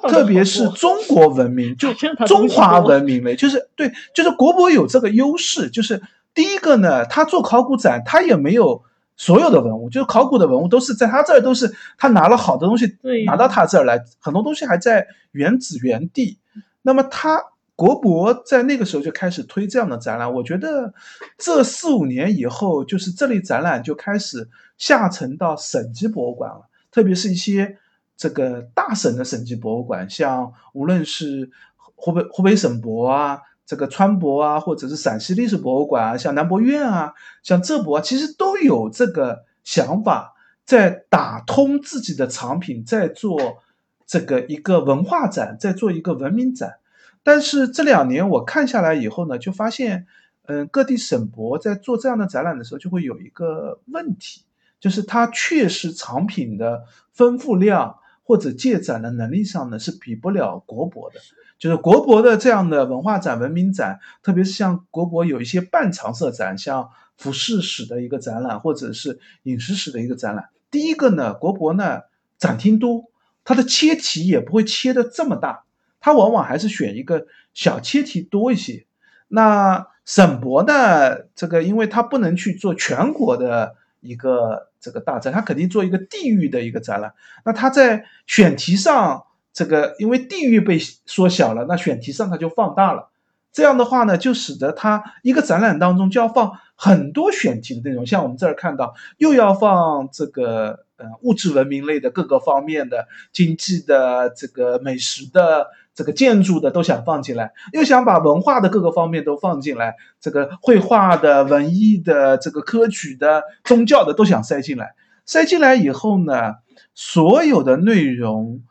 特别是中国文明，就 [LAUGHS] 中华文明类，就是对，就是国博有这个优势，就是第一个呢，他做考古展，他也没有。所有的文物，就是考古的文物，都是在他这儿，都是他拿了好的东西，拿到他这儿来，很多东西还在原址原地。那么他国博在那个时候就开始推这样的展览，我觉得这四五年以后，就是这类展览就开始下沉到省级博物馆了，特别是一些这个大省的省级博物馆，像无论是湖北湖北省博啊。这个川博啊，或者是陕西历史博物馆啊，像南博院啊，像浙博啊，其实都有这个想法，在打通自己的藏品，在做这个一个文化展，在做一个文明展。但是这两年我看下来以后呢，就发现，嗯，各地省博在做这样的展览的时候，就会有一个问题，就是它确实藏品的丰富量或者借展的能力上呢，是比不了国博的。就是国博的这样的文化展、文明展，特别是像国博有一些半常设展，像服饰史的一个展览，或者是饮食史的一个展览。第一个呢，国博呢展厅多，它的切题也不会切的这么大，它往往还是选一个小切题多一些。那省博呢，这个因为它不能去做全国的一个这个大展，它肯定做一个地域的一个展览。那它在选题上。这个因为地域被缩小了，那选题上它就放大了。这样的话呢，就使得它一个展览当中就要放很多选题的内容。像我们这儿看到，又要放这个呃物质文明类的各个方面的经济的、这个美食的、这个建筑的都想放进来，又想把文化的各个方面都放进来，这个绘画的、文艺的、这个科举的、宗教的都想塞进来。塞进来以后呢，所有的内容。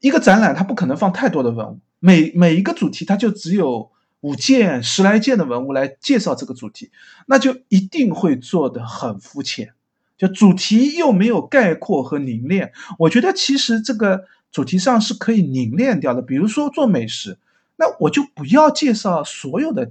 一个展览它不可能放太多的文物，每每一个主题它就只有五件、十来件的文物来介绍这个主题，那就一定会做的很肤浅，就主题又没有概括和凝练。我觉得其实这个主题上是可以凝练掉的，比如说做美食，那我就不要介绍所有的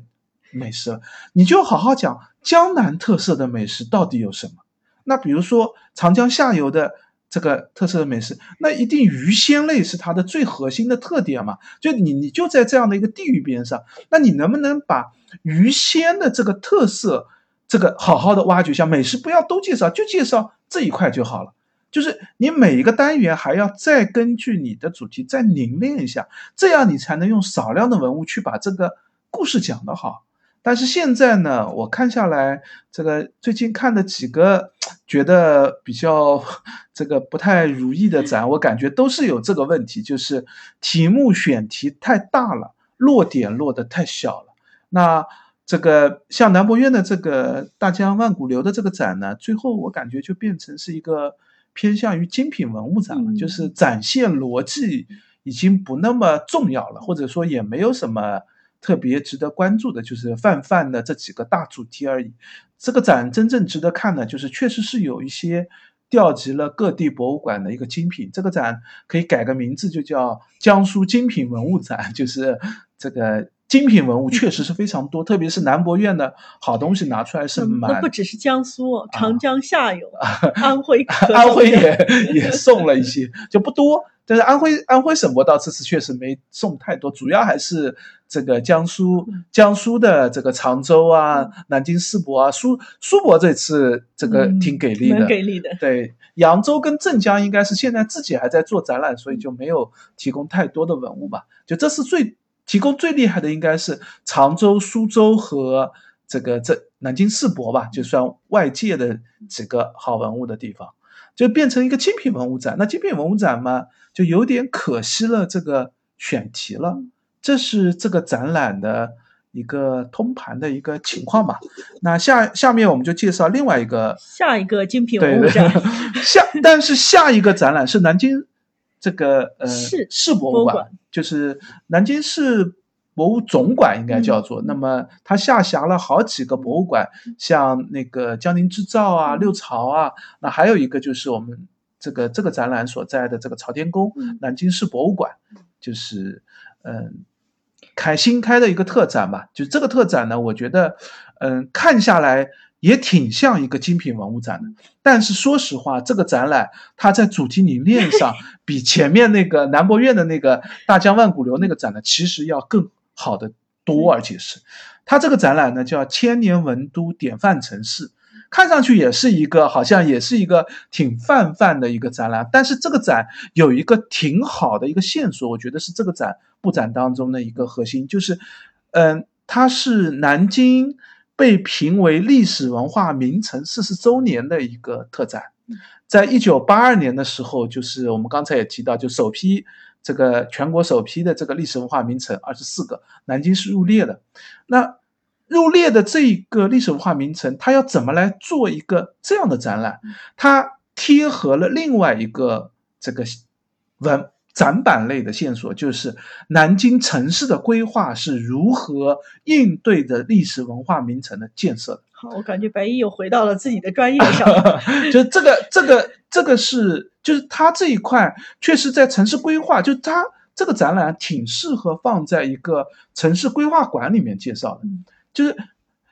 美食了，你就好好讲江南特色的美食到底有什么。那比如说长江下游的。这个特色的美食，那一定鱼鲜类是它的最核心的特点嘛？就你你就在这样的一个地域边上，那你能不能把鱼鲜的这个特色，这个好好的挖掘一下？美食不要都介绍，就介绍这一块就好了。就是你每一个单元还要再根据你的主题再凝练一下，这样你才能用少量的文物去把这个故事讲得好。但是现在呢，我看下来，这个最近看的几个觉得比较这个不太如意的展，我感觉都是有这个问题，就是题目选题太大了，落点落得太小了。那这个像南博院的这个大江万古流的这个展呢，最后我感觉就变成是一个偏向于精品文物展了，就是展现逻辑已经不那么重要了，或者说也没有什么特别值得关注的，就是泛泛的这几个大主题而已。这个展真正值得看的，就是确实是有一些调集了各地博物馆的一个精品。这个展可以改个名字，就叫江苏精品文物展，就是这个。精品文物确实是非常多，特别是南博院的好东西拿出来是蛮。那不只是江苏，长江下游，[LAUGHS] 安徽，安徽也 [LAUGHS] 也送了一些，就不多。但是安徽安徽省博到这次确实没送太多，主要还是这个江苏江苏的这个常州啊、南京世博啊、苏苏博这次这个挺给力的，给力的。对，扬州跟镇江应该是现在自己还在做展览，所以就没有提供太多的文物吧。就这是最。提供最厉害的应该是常州、苏州和这个这南京世博吧，就算外界的几个好文物的地方，就变成一个精品文物展。那精品文物展嘛，就有点可惜了这个选题了。这是这个展览的一个通盘的一个情况吧。那下下面我们就介绍另外一个下一个精品文物展。下但是下一个展览是南京。这个呃市市博物馆就是南京市博物总馆，应该叫做。那么它下辖了好几个博物馆，像那个江宁织造啊、六朝啊，那还有一个就是我们这个这个展览所在的这个朝天宫南京市博物馆，就是嗯开新开的一个特展吧。就这个特展呢，我觉得嗯看下来。也挺像一个精品文物展的，但是说实话，这个展览它在主题理念上 [LAUGHS] 比前面那个南博院的那个大江万古流那个展呢，其实要更好的多，而且是。它这个展览呢叫千年文都典范城市，看上去也是一个好像也是一个挺泛泛的一个展览，但是这个展有一个挺好的一个线索，我觉得是这个展布展当中的一个核心，就是嗯，它是南京。被评为历史文化名城四十周年的一个特展，在一九八二年的时候，就是我们刚才也提到，就首批这个全国首批的这个历史文化名城二十四个，南京是入列的。那入列的这一个历史文化名城，它要怎么来做一个这样的展览？它贴合了另外一个这个文。展板类的线索就是南京城市的规划是如何应对的历史文化名城的建设。好，我感觉白衣又回到了自己的专业上。[LAUGHS] 就这个，这个，这个是，就是它这一块确实在城市规划，就它这个展览挺适合放在一个城市规划馆里面介绍的。就是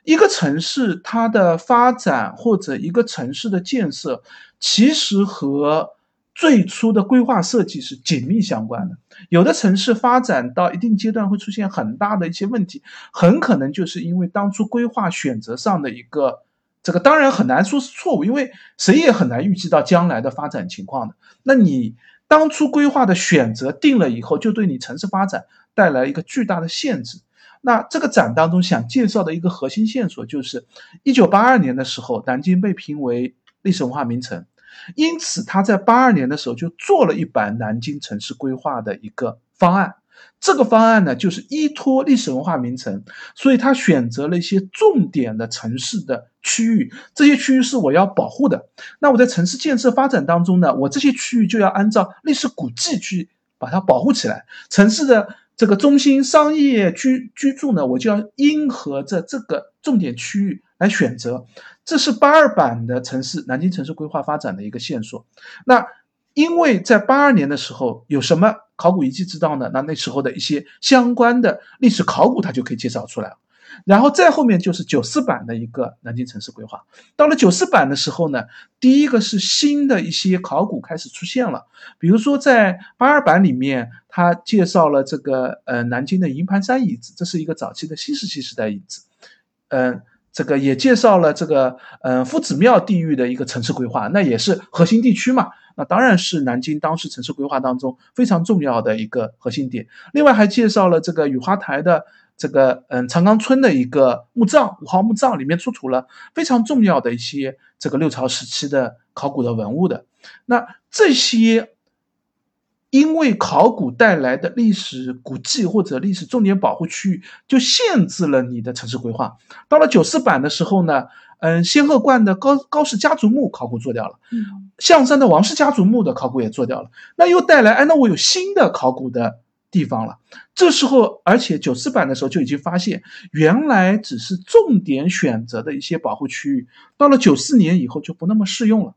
一个城市它的发展或者一个城市的建设，其实和。最初的规划设计是紧密相关的，有的城市发展到一定阶段会出现很大的一些问题，很可能就是因为当初规划选择上的一个这个，当然很难说是错误，因为谁也很难预计到将来的发展情况的。那你当初规划的选择定了以后，就对你城市发展带来一个巨大的限制。那这个展当中想介绍的一个核心线索就是，一九八二年的时候，南京被评为历史文化名城。因此，他在八二年的时候就做了一版南京城市规划的一个方案。这个方案呢，就是依托历史文化名城，所以他选择了一些重点的城市的区域。这些区域是我要保护的。那我在城市建设发展当中呢，我这些区域就要按照历史古迹去把它保护起来。城市的这个中心商业居居住呢，我就要应和着这个重点区域来选择。这是八二版的城市南京城市规划发展的一个线索。那因为在八二年的时候有什么考古遗迹知道呢？那那时候的一些相关的历史考古它就可以介绍出来了。然后再后面就是九四版的一个南京城市规划。到了九四版的时候呢，第一个是新的一些考古开始出现了，比如说在八二版里面，它介绍了这个呃南京的营盘山遗址，这是一个早期的新石器时代遗址，嗯。这个也介绍了这个，嗯，夫子庙地域的一个城市规划，那也是核心地区嘛，那当然是南京当时城市规划当中非常重要的一个核心点。另外还介绍了这个雨花台的这个嗯长冈村的一个墓葬五号墓葬里面出土了非常重要的一些这个六朝时期的考古的文物的。那这些因为考古带来的历史古迹或者历史重点保护区域，就限制了你的城市规划。到了九四版的时候呢，嗯，仙鹤观的高高氏家族墓考古做掉了，嗯，象山的王氏家族墓的考古也做掉了，那又带来，哎，那我有新的考古的。地方了，这时候，而且九四版的时候就已经发现，原来只是重点选择的一些保护区域，到了九四年以后就不那么适用了，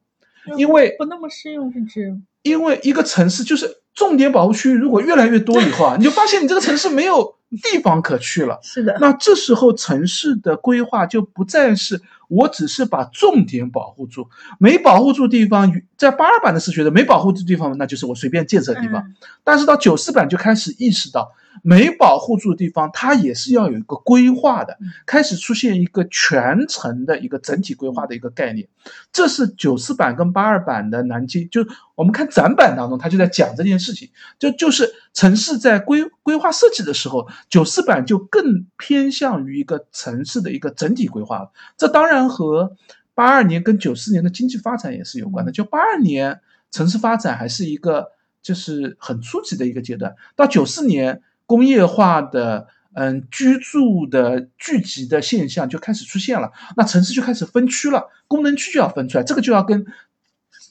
因为不那么适用是指，因为一个城市就是重点保护区域如果越来越多以后啊，你就发现你这个城市没有地方可去了，是的，那这时候城市的规划就不再是。我只是把重点保护住，没保护住地方，在八二版的是觉得没保护住地方，那就是我随便建设的地方。但是到九四版就开始意识到，没保护住的地方，它也是要有一个规划的，开始出现一个全程的一个整体规划的一个概念。这是九四版跟八二版的南京，就我们看展板当中，他就在讲这件事情，就就是城市在规规划设计的时候，九四版就更偏向于一个城市的一个整体规划了。这当然。和八二年跟九四年的经济发展也是有关的。就八二年城市发展还是一个就是很初级的一个阶段，到九四年工业化的嗯居住的聚集的现象就开始出现了，那城市就开始分区了，功能区就要分出来，这个就要跟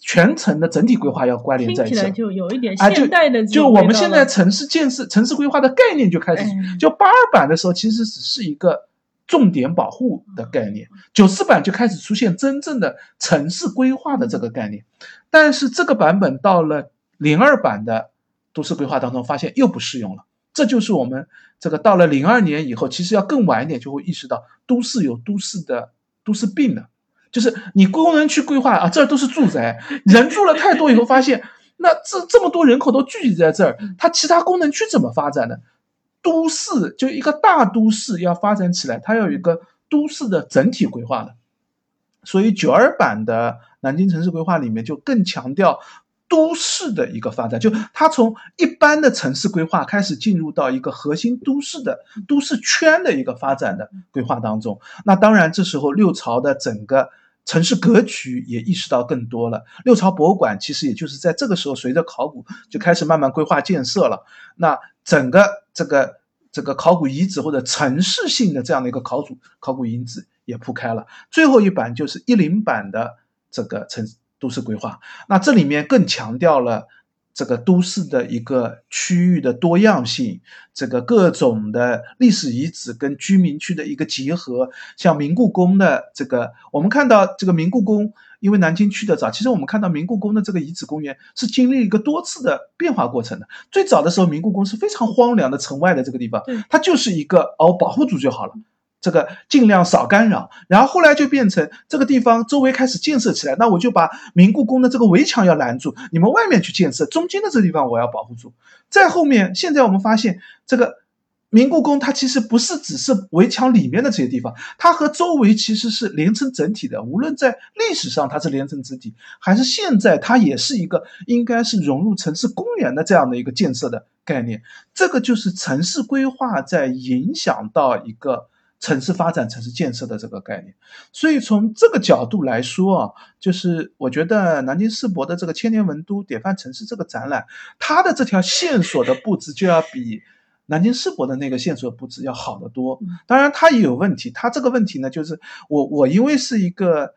全城的整体规划要关联在一起，就有一点现代的就我们现在城市建设、城市规划的概念就开始，就八二版的时候其实只是一个。重点保护的概念，九四版就开始出现真正的城市规划的这个概念，但是这个版本到了零二版的都市规划当中，发现又不适用了。这就是我们这个到了零二年以后，其实要更晚一点就会意识到，都市有都市的都市病的，就是你功能区规划啊，这儿都是住宅，人住了太多以后，发现那这这么多人口都聚集在这儿，它其他功能区怎么发展呢？都市就一个大都市要发展起来，它要有一个都市的整体规划的，所以九二版的南京城市规划里面就更强调都市的一个发展，就它从一般的城市规划开始进入到一个核心都市的都市圈的一个发展的规划当中。那当然，这时候六朝的整个城市格局也意识到更多了。六朝博物馆其实也就是在这个时候，随着考古就开始慢慢规划建设了。那整个这个这个考古遗址或者城市性的这样的一个考古考古遗址也铺开了。最后一版就是一零版的这个城都市规划，那这里面更强调了这个都市的一个区域的多样性，这个各种的历史遗址跟居民区的一个结合。像明故宫的这个，我们看到这个明故宫。因为南京去的早，其实我们看到明故宫的这个遗址公园是经历一个多次的变化过程的。最早的时候，明故宫是非常荒凉的城外的这个地方，它就是一个哦保护住就好了，这个尽量少干扰。然后后来就变成这个地方周围开始建设起来，那我就把明故宫的这个围墙要拦住，你们外面去建设，中间的这个地方我要保护住。再后面，现在我们发现这个。明故宫它其实不是只是围墙里面的这些地方，它和周围其实是连成整体的。无论在历史上它是连成整体，还是现在它也是一个应该是融入城市公园的这样的一个建设的概念。这个就是城市规划在影响到一个城市发展、城市建设的这个概念。所以从这个角度来说啊，就是我觉得南京世博的这个千年文都典范城市这个展览，它的这条线索的布置就要比。南京世博的那个线索布置要好得多，当然它也有问题。它这个问题呢，就是我我因为是一个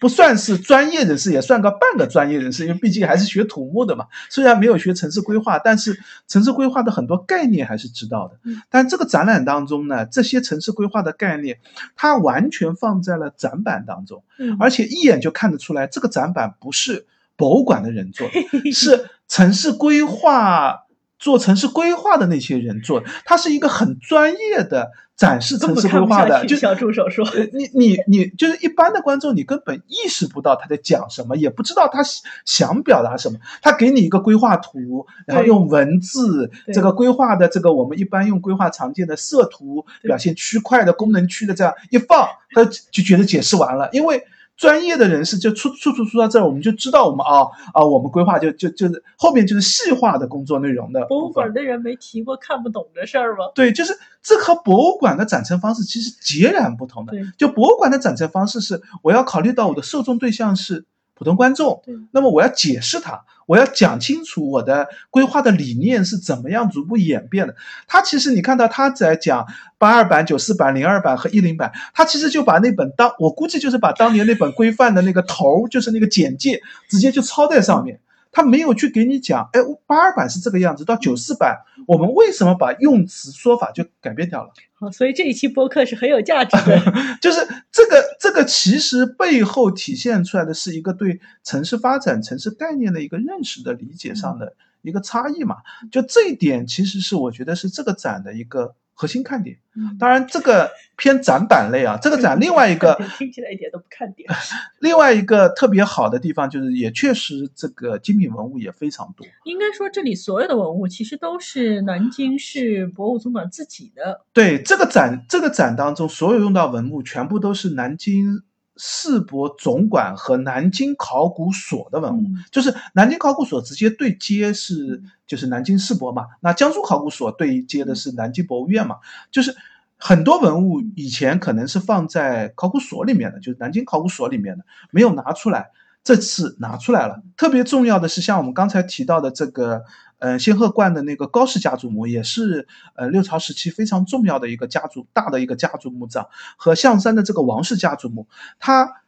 不算是专业人士，也算个半个专业人士，因为毕竟还是学土木的嘛。虽然没有学城市规划，但是城市规划的很多概念还是知道的。但这个展览当中呢，这些城市规划的概念，它完全放在了展板当中，而且一眼就看得出来，这个展板不是博物馆的人做的，[LAUGHS] 是城市规划。做城市规划的那些人做，他是一个很专业的展示城市规划的。就小助手说，你你你就是一般的观众，你根本意识不到他在讲什么，也不知道他想表达什么。他给你一个规划图，然后用文字这个规划的这个我们一般用规划常见的色图表现区块的功能区的这样一放，他就觉得解释完了，因为。专业的人士就出处处出到这儿，我们就知道我们啊啊，我们规划就就就是后面就是细化的工作内容的。博物馆的人没提过看不懂的事儿吗？对，就是这和博物馆的展陈方式其实截然不同的。就博物馆的展陈方式是，我要考虑到我的受众对象是。普通观众，那么我要解释它，我要讲清楚我的规划的理念是怎么样逐步演变的。他其实你看到他在讲八二版、九四版、零二版和一零版，他其实就把那本当我估计就是把当年那本规范的那个头，就是那个简介，直接就抄在上面。他没有去给你讲，哎，八二版是这个样子，到九四版，我们为什么把用词说法就改变掉了？好，所以这一期播客是很有价值的。[LAUGHS] 就是这个，这个其实背后体现出来的是一个对城市发展、城市概念的一个认识的理解上的一个差异嘛。就这一点，其实是我觉得是这个展的一个。核心看点，当然这个偏展板类啊，这个展 [LAUGHS] 另外一个听起来一点都不看点。[LAUGHS] 另外一个特别好的地方就是，也确实这个精品文物也非常多。应该说，这里所有的文物其实都是南京市博物总馆自己的。对这个展，这个展当中所有用到文物，全部都是南京。世博总馆和南京考古所的文物，就是南京考古所直接对接是就是南京世博嘛，那江苏考古所对接的是南京博物院嘛，就是很多文物以前可能是放在考古所里面的，就是南京考古所里面的，没有拿出来，这次拿出来了。特别重要的是，像我们刚才提到的这个。嗯，仙鹤观的那个高氏家族墓也是呃六朝时期非常重要的一个家族，大的一个家族墓葬，和象山的这个王氏家族墓，他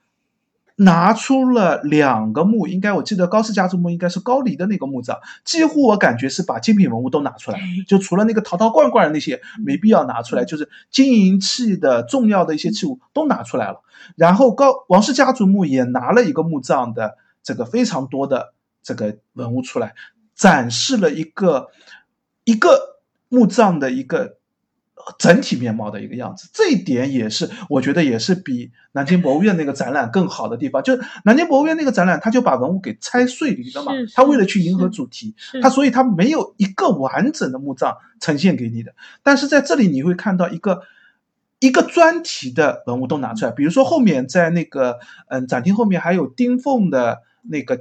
拿出了两个墓，应该我记得高氏家族墓应该是高黎的那个墓葬，几乎我感觉是把精品文物都拿出来，就除了那个陶陶罐罐那些没必要拿出来，就是金银器的重要的一些器物都拿出来了，然后高王氏家族墓也拿了一个墓葬的这个非常多的这个文物出来。展示了一个一个墓葬的一个整体面貌的一个样子，这一点也是我觉得也是比南京博物院那个展览更好的地方。就是南京博物院那个展览，他就把文物给拆碎了嘛，他为了去迎合主题，他所以他没有一个完整的墓葬呈现给你的。但是在这里你会看到一个一个专题的文物都拿出来，比如说后面在那个嗯展厅后面还有丁凤的那个。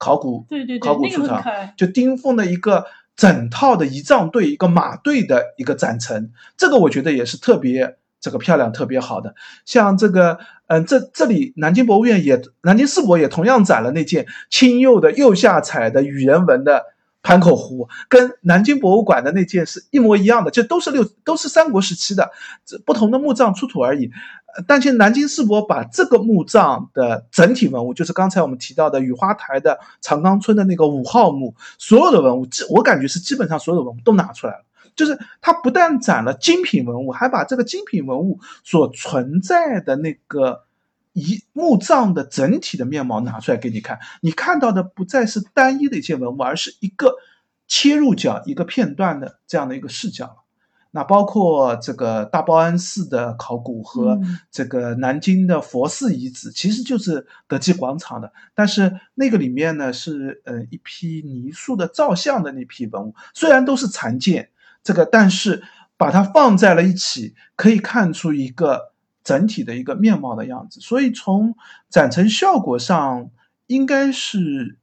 考古对对对，考古出场就丁奉的一个整套的仪仗队、一个马队的一个展陈，这个我觉得也是特别这个漂亮、特别好的。像这个，嗯，这这里南京博物院也，南京世博也同样展了那件青釉的釉下彩的羽人纹的。盘口壶跟南京博物馆的那件是一模一样的，就都是六都是三国时期的，这不同的墓葬出土而已。但是南京世博把这个墓葬的整体文物，就是刚才我们提到的雨花台的长冈村的那个五号墓，所有的文物，我感觉是基本上所有的文物都拿出来了。就是它不但展了精品文物，还把这个精品文物所存在的那个。一墓葬的整体的面貌拿出来给你看，你看到的不再是单一的一件文物，而是一个切入角、一个片段的这样的一个视角。那包括这个大报恩寺的考古和这个南京的佛寺遗址，其实就是德基广场的。但是那个里面呢，是呃一批泥塑的造像的那批文物，虽然都是残件，这个但是把它放在了一起，可以看出一个。整体的一个面貌的样子，所以从展陈效果上，应该是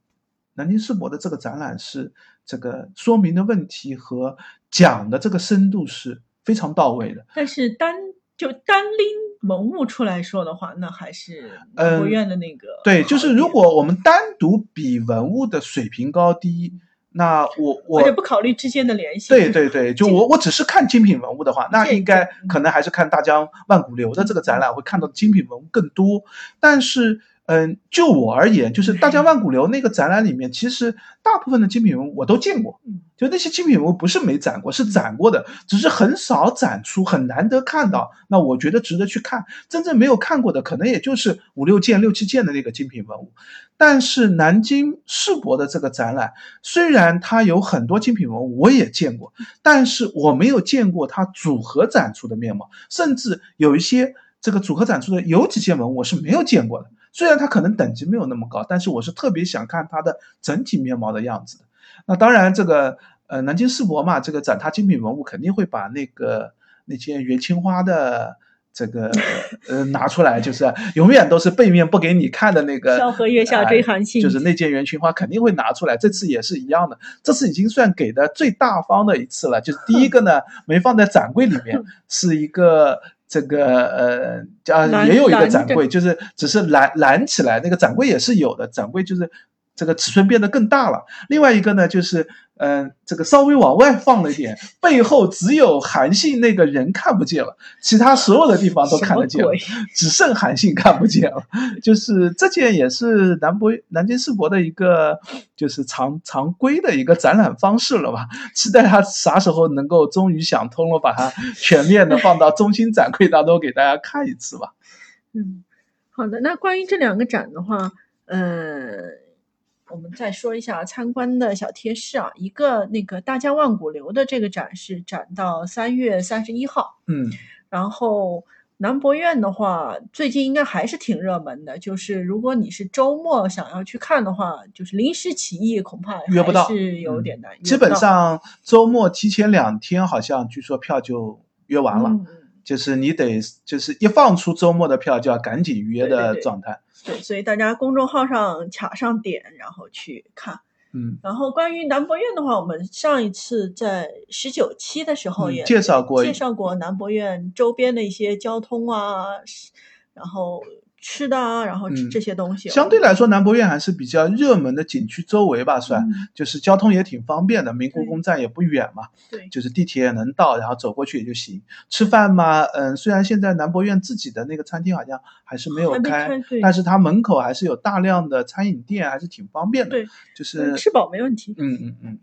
南京世博的这个展览是这个说明的问题和讲的这个深度是非常到位的。但是单就单拎文物出来说的话，那还是国院的那个对，就是如果我们单独比文物的水平高低。那我我而且不考虑之间的联系。对对对，就我我只是看精品文物的话，那应该可能还是看大江万古流的这个展览会看到精品文物更多。但是，嗯，就我而言，就是大江万古流那个展览里面，其实大部分的精品文物我都见过。就那些精品文物不是没展过，是展过的，只是很少展出，很难得看到。那我觉得值得去看。真正没有看过的，可能也就是五六件、六七件的那个精品文物。但是南京世博的这个展览，虽然它有很多精品文物，我也见过，但是我没有见过它组合展出的面貌，甚至有一些这个组合展出的有几件文物我是没有见过的。虽然它可能等级没有那么高，但是我是特别想看它的整体面貌的样子的。那当然，这个呃，南京世博嘛，这个展它精品文物肯定会把那个那件元青花的这个呃拿出来，就是永远都是背面不给你看的那个《萧何月下追韩信》，就是那件元青花肯定会拿出来。这次也是一样的，这次已经算给的最大方的一次了。就是第一个呢，没放在展柜里面，[LAUGHS] 是一个这个呃，啊也有一个展柜，就是只是拦拦起来，那个展柜也是有的，展柜就是。这个尺寸变得更大了。另外一个呢，就是，嗯，这个稍微往外放了一点，背后只有韩信那个人看不见了，其他所有的地方都看得见，只剩韩信看不见了。就是这件也是南博南京世博的一个，就是常常规的一个展览方式了吧？期待他啥时候能够终于想通了，把它全面的放到中心展柜当中给大家看一次吧。嗯，好的。那关于这两个展的话，嗯。我们再说一下参观的小贴士啊，一个那个大江万古流的这个展是展到三月三十一号，嗯，然后南博院的话，最近应该还是挺热门的，就是如果你是周末想要去看的话，就是临时起意恐怕约不到，是有点难。基本上周末提前两天，好像据说票就约完了，就是你得就是一放出周末的票就要赶紧预约的状态。对，所以大家公众号上卡上点，然后去看。嗯，然后关于南博院的话，我们上一次在十九期的时候也介绍过，介绍过南博院周边的一些交通啊，然后。吃的啊，然后这些东西，相对来说，南博院还是比较热门的景区周围吧，算就是交通也挺方便的，明故宫站也不远嘛，对，就是地铁也能到，然后走过去也就行。吃饭嘛，嗯，虽然现在南博院自己的那个餐厅好像还是没有开，但是它门口还是有大量的餐饮店，还是挺方便的。对，就是吃饱没问题。嗯嗯嗯，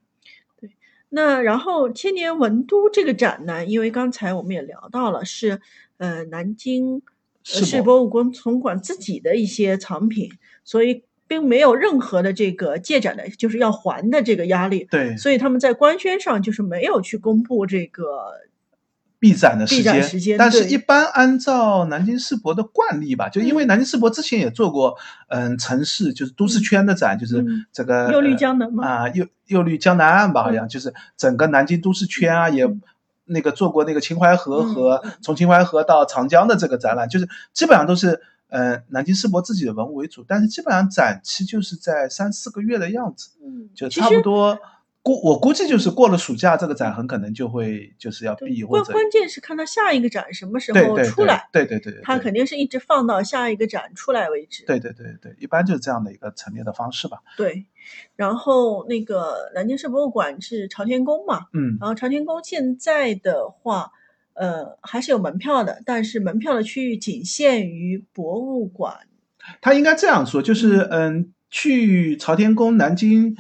对。那然后千年文都这个展呢，因为刚才我们也聊到了，是呃南京。世博物馆存馆自己的一些藏品，所以并没有任何的这个借展的，就是要还的这个压力。对，所以他们在官宣上就是没有去公布这个闭展的时间。时间，但是一般按照南京世博的惯例吧，就因为南京世博之前也做过，嗯，城市就是都市圈的展，就是这个右绿江南嘛啊，右右绿江南岸吧，好像就是整个南京都市圈啊也。那个做过那个秦淮河和从秦淮河到长江的这个展览，就是基本上都是呃南京世博自己的文物为主，但是基本上展期就是在三四个月的样子，嗯，就差不多。估我估计就是过了暑假，这个展很可能就会就是要闭或者。关关键是看它下一个展什么时候出来，对对对，它肯定是一直放到下一个展出来为止。对对对对，一般就是这样的一个陈列的方式吧。对，然后那个南京市博物馆是朝天宫嘛，嗯，然后朝天宫现在的话，呃，还是有门票的，但是门票的区域仅限于博物馆。他应该这样说，就是嗯，去朝天宫南京。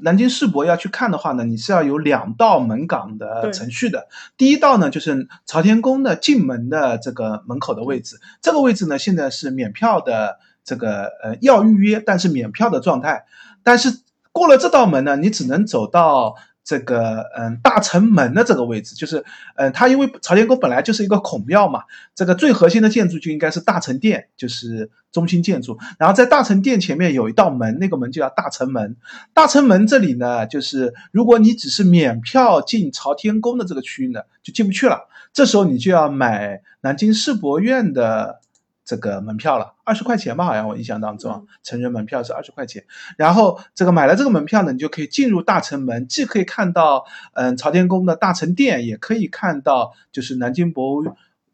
南京世博要去看的话呢，你是要有两道门岗的程序的。第一道呢，就是朝天宫的进门的这个门口的位置，这个位置呢现在是免票的，这个呃要预约，但是免票的状态。但是过了这道门呢，你只能走到。这个嗯，大城门的这个位置，就是嗯，它因为朝天宫本来就是一个孔庙嘛，这个最核心的建筑就应该是大成殿，就是中心建筑。然后在大成殿前面有一道门，那个门就叫大成门。大成门这里呢，就是如果你只是免票进朝天宫的这个区域呢，就进不去了。这时候你就要买南京世博院的。这个门票了，二十块钱吧，好像我印象当中，成人门票是二十块钱。然后这个买了这个门票呢，你就可以进入大成门，既可以看到嗯朝天宫的大成殿，也可以看到就是南京博物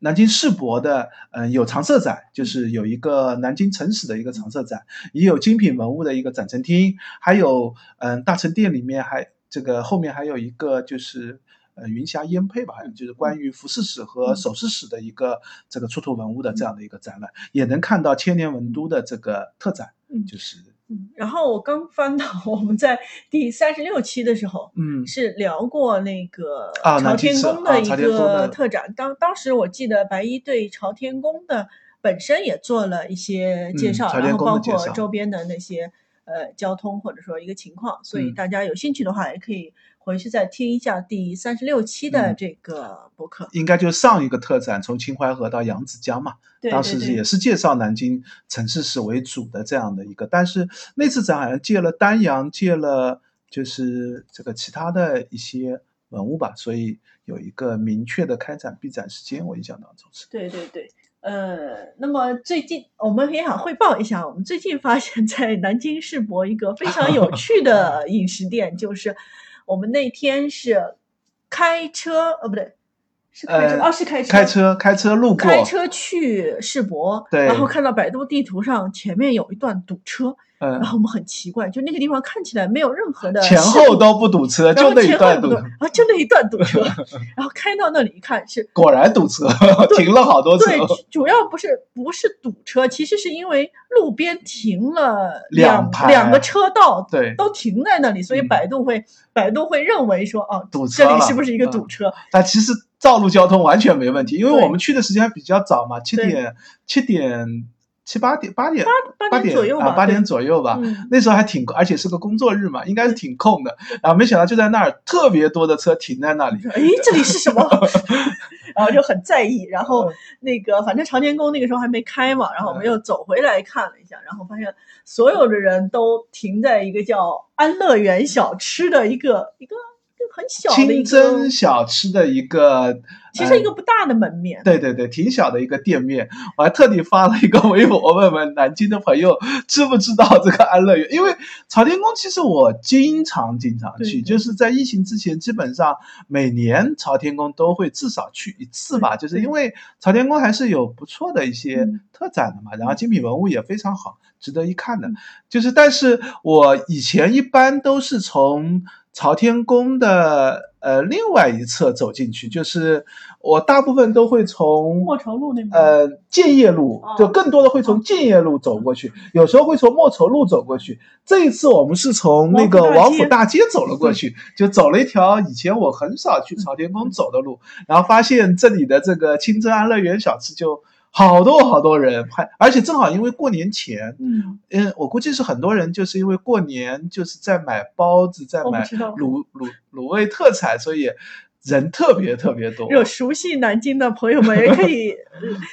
南京世博的嗯有常设展，就是有一个南京城史的一个常设展，也有精品文物的一个展陈厅，还有嗯大成殿里面还这个后面还有一个就是。呃，云霞烟配吧，好像就是关于服饰史和首饰史的一个这个出土文物的这样的一个展览，也能看到千年文都的这个特展。嗯，就是，嗯，然后我刚翻到我们在第三十六期的时候，嗯，是聊过那个朝天宫的一个特展。当当时我记得白衣对朝天宫的本身也做了一些介绍，然后包括周边的那些呃交通或者说一个情况，所以大家有兴趣的话也可以。回去再听一下第三十六期的这个博客，应该就上一个特展，从秦淮河到扬子江嘛，当时也是介绍南京城市史为主的这样的一个，但是那次展好像借了丹阳，借了就是这个其他的一些文物吧，所以有一个明确的开展闭展时间。我印象当中是。对对对，呃，那么最近我们也想汇报一下，我们最近发现，在南京世博一个非常有趣的 [LAUGHS] 饮食店，就是我们那天是开车，呃，不对。是开车，哦，是开车，开车，开车路过，开车去世博，对，然后看到百度地图上前面有一段堵车，嗯，然后我们很奇怪，就那个地方看起来没有任何的前后都不堵车，就那一段堵，啊，就那一段堵车，[LAUGHS] 然后开到那里一看是果然堵车，停了好多车，对，主要不是不是堵车，其实是因为路边停了两两个车道，对，都停在那里，所以百度会百度会认为说，哦，堵车，这里是不是一个堵车？但其实。道路交通完全没问题，因为我们去的时间还比较早嘛，七点七点七八点八点八点左右吧，八点左右吧。那时候还挺，而且是个工作日嘛，应该是挺空的。然后没想到就在那儿特别多的车停在那里。哎，这里是什么？[LAUGHS] 然后就很在意。然后那个反正长天宫那个时候还没开嘛，然后我们又走回来看了一下，然后发现所有的人都停在一个叫安乐园小吃的一个一个。很小的清真小吃的一个，其实一个不大的门面。对对对，挺小的一个店面。我还特地发了一个微博问问南京的朋友，知不知道这个安乐园？因为朝天宫其实我经常经常去，就是在疫情之前，基本上每年朝天宫都会至少去一次吧。就是因为朝天宫还是有不错的一些特展的嘛，然后精品文物也非常好，值得一看的。就是，但是我以前一般都是从。朝天宫的呃另外一侧走进去，就是我大部分都会从莫愁路那边，呃建业路，就更多的会从建业路走过去，有时候会从莫愁路走过去。这一次我们是从那个王府大街走了过去，就走了一条以前我很少去朝天宫走的路，然后发现这里的这个清真安乐园小吃就。好多好多人拍，而且正好因为过年前，嗯嗯，我估计是很多人就是因为过年就是在买包子，在买卤卤卤味特产，所以人特别特别多。有熟悉南京的朋友们也可以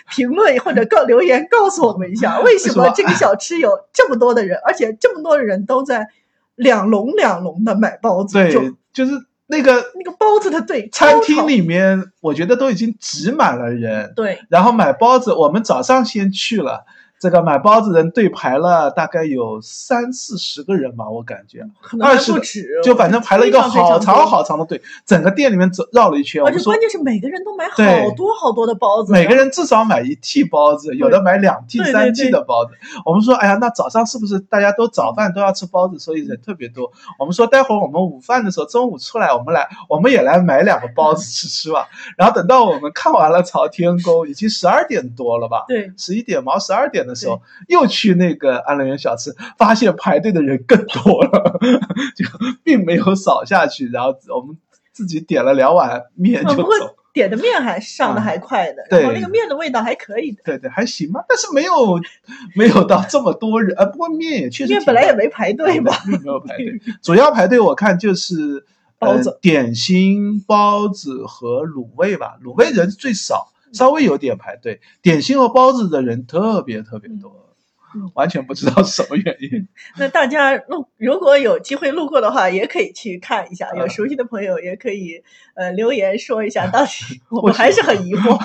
评论或者告留言告诉我们一下，为什么 [LAUGHS] 这个小吃有这么多的人，而且这么多的人都在两笼两笼的买包子？对，就是。那个那个包子的对，餐厅里面我觉得都已经挤满了人。对，然后买包子，我们早上先去了。这个买包子人队排了大概有三四十个人吧，我感觉二十不止，就反正排了一个好长好长的队，整个店里面走绕了一圈。而且关键是每个人都买好多好多的包子，每个人至少买一屉包子，有的买两屉三屉的包子。我们说，哎呀，那早上是不是大家都早饭都要吃包子，所以人特别多？我们说，待会儿我们午饭的时候，中午出来，我们来，我们也来买两个包子吃吃吧。然后等到我们看完了朝天宫，已经十二点多了吧？对，十一点毛十二点的时候又。去那个安乐园小吃，发现排队的人更多了，[LAUGHS] 就并没有扫下去。然后我们自己点了两碗面就走。点的面还上的还快的，然后那个面的味道还可以的。对对，还行吧，但是没有 [LAUGHS] 没有到这么多人。呃，不过面也确实。面本来也没排队吧？没有排队，主要排队我看就是包子、点心、包子和卤味吧。卤味人最少，稍微有点排队。点心和包子的人特别特别多。[LAUGHS] 完全不知道是什么原因。[LAUGHS] 那大家路如果有机会路过的话，也可以去看一下。有熟悉的朋友也可以呃留言说一下，到底 [LAUGHS] 我还是很疑惑。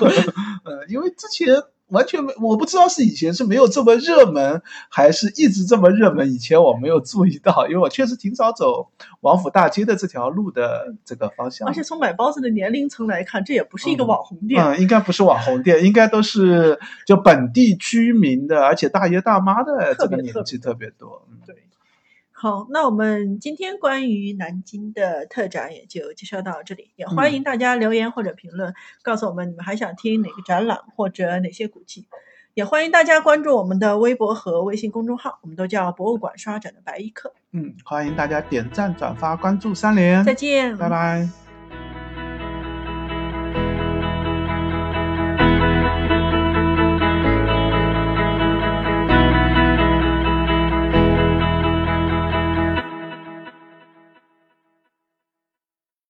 呃，因为之前。完全没，我不知道是以前是没有这么热门，还是一直这么热门。以前我没有注意到，因为我确实挺少走王府大街的这条路的这个方向。而且从买包子的年龄层来看，这也不是一个网红店。嗯，应该不是网红店，应该都是就本地居民的，而且大爷大妈的这个年纪特别多。对。好，那我们今天关于南京的特展也就介绍到这里，也欢迎大家留言或者评论，告诉我们你们还想听哪个展览或者哪些古迹，也欢迎大家关注我们的微博和微信公众号，我们都叫博物馆刷展的白衣客。嗯，欢迎大家点赞、转发、关注三连，再见，拜拜。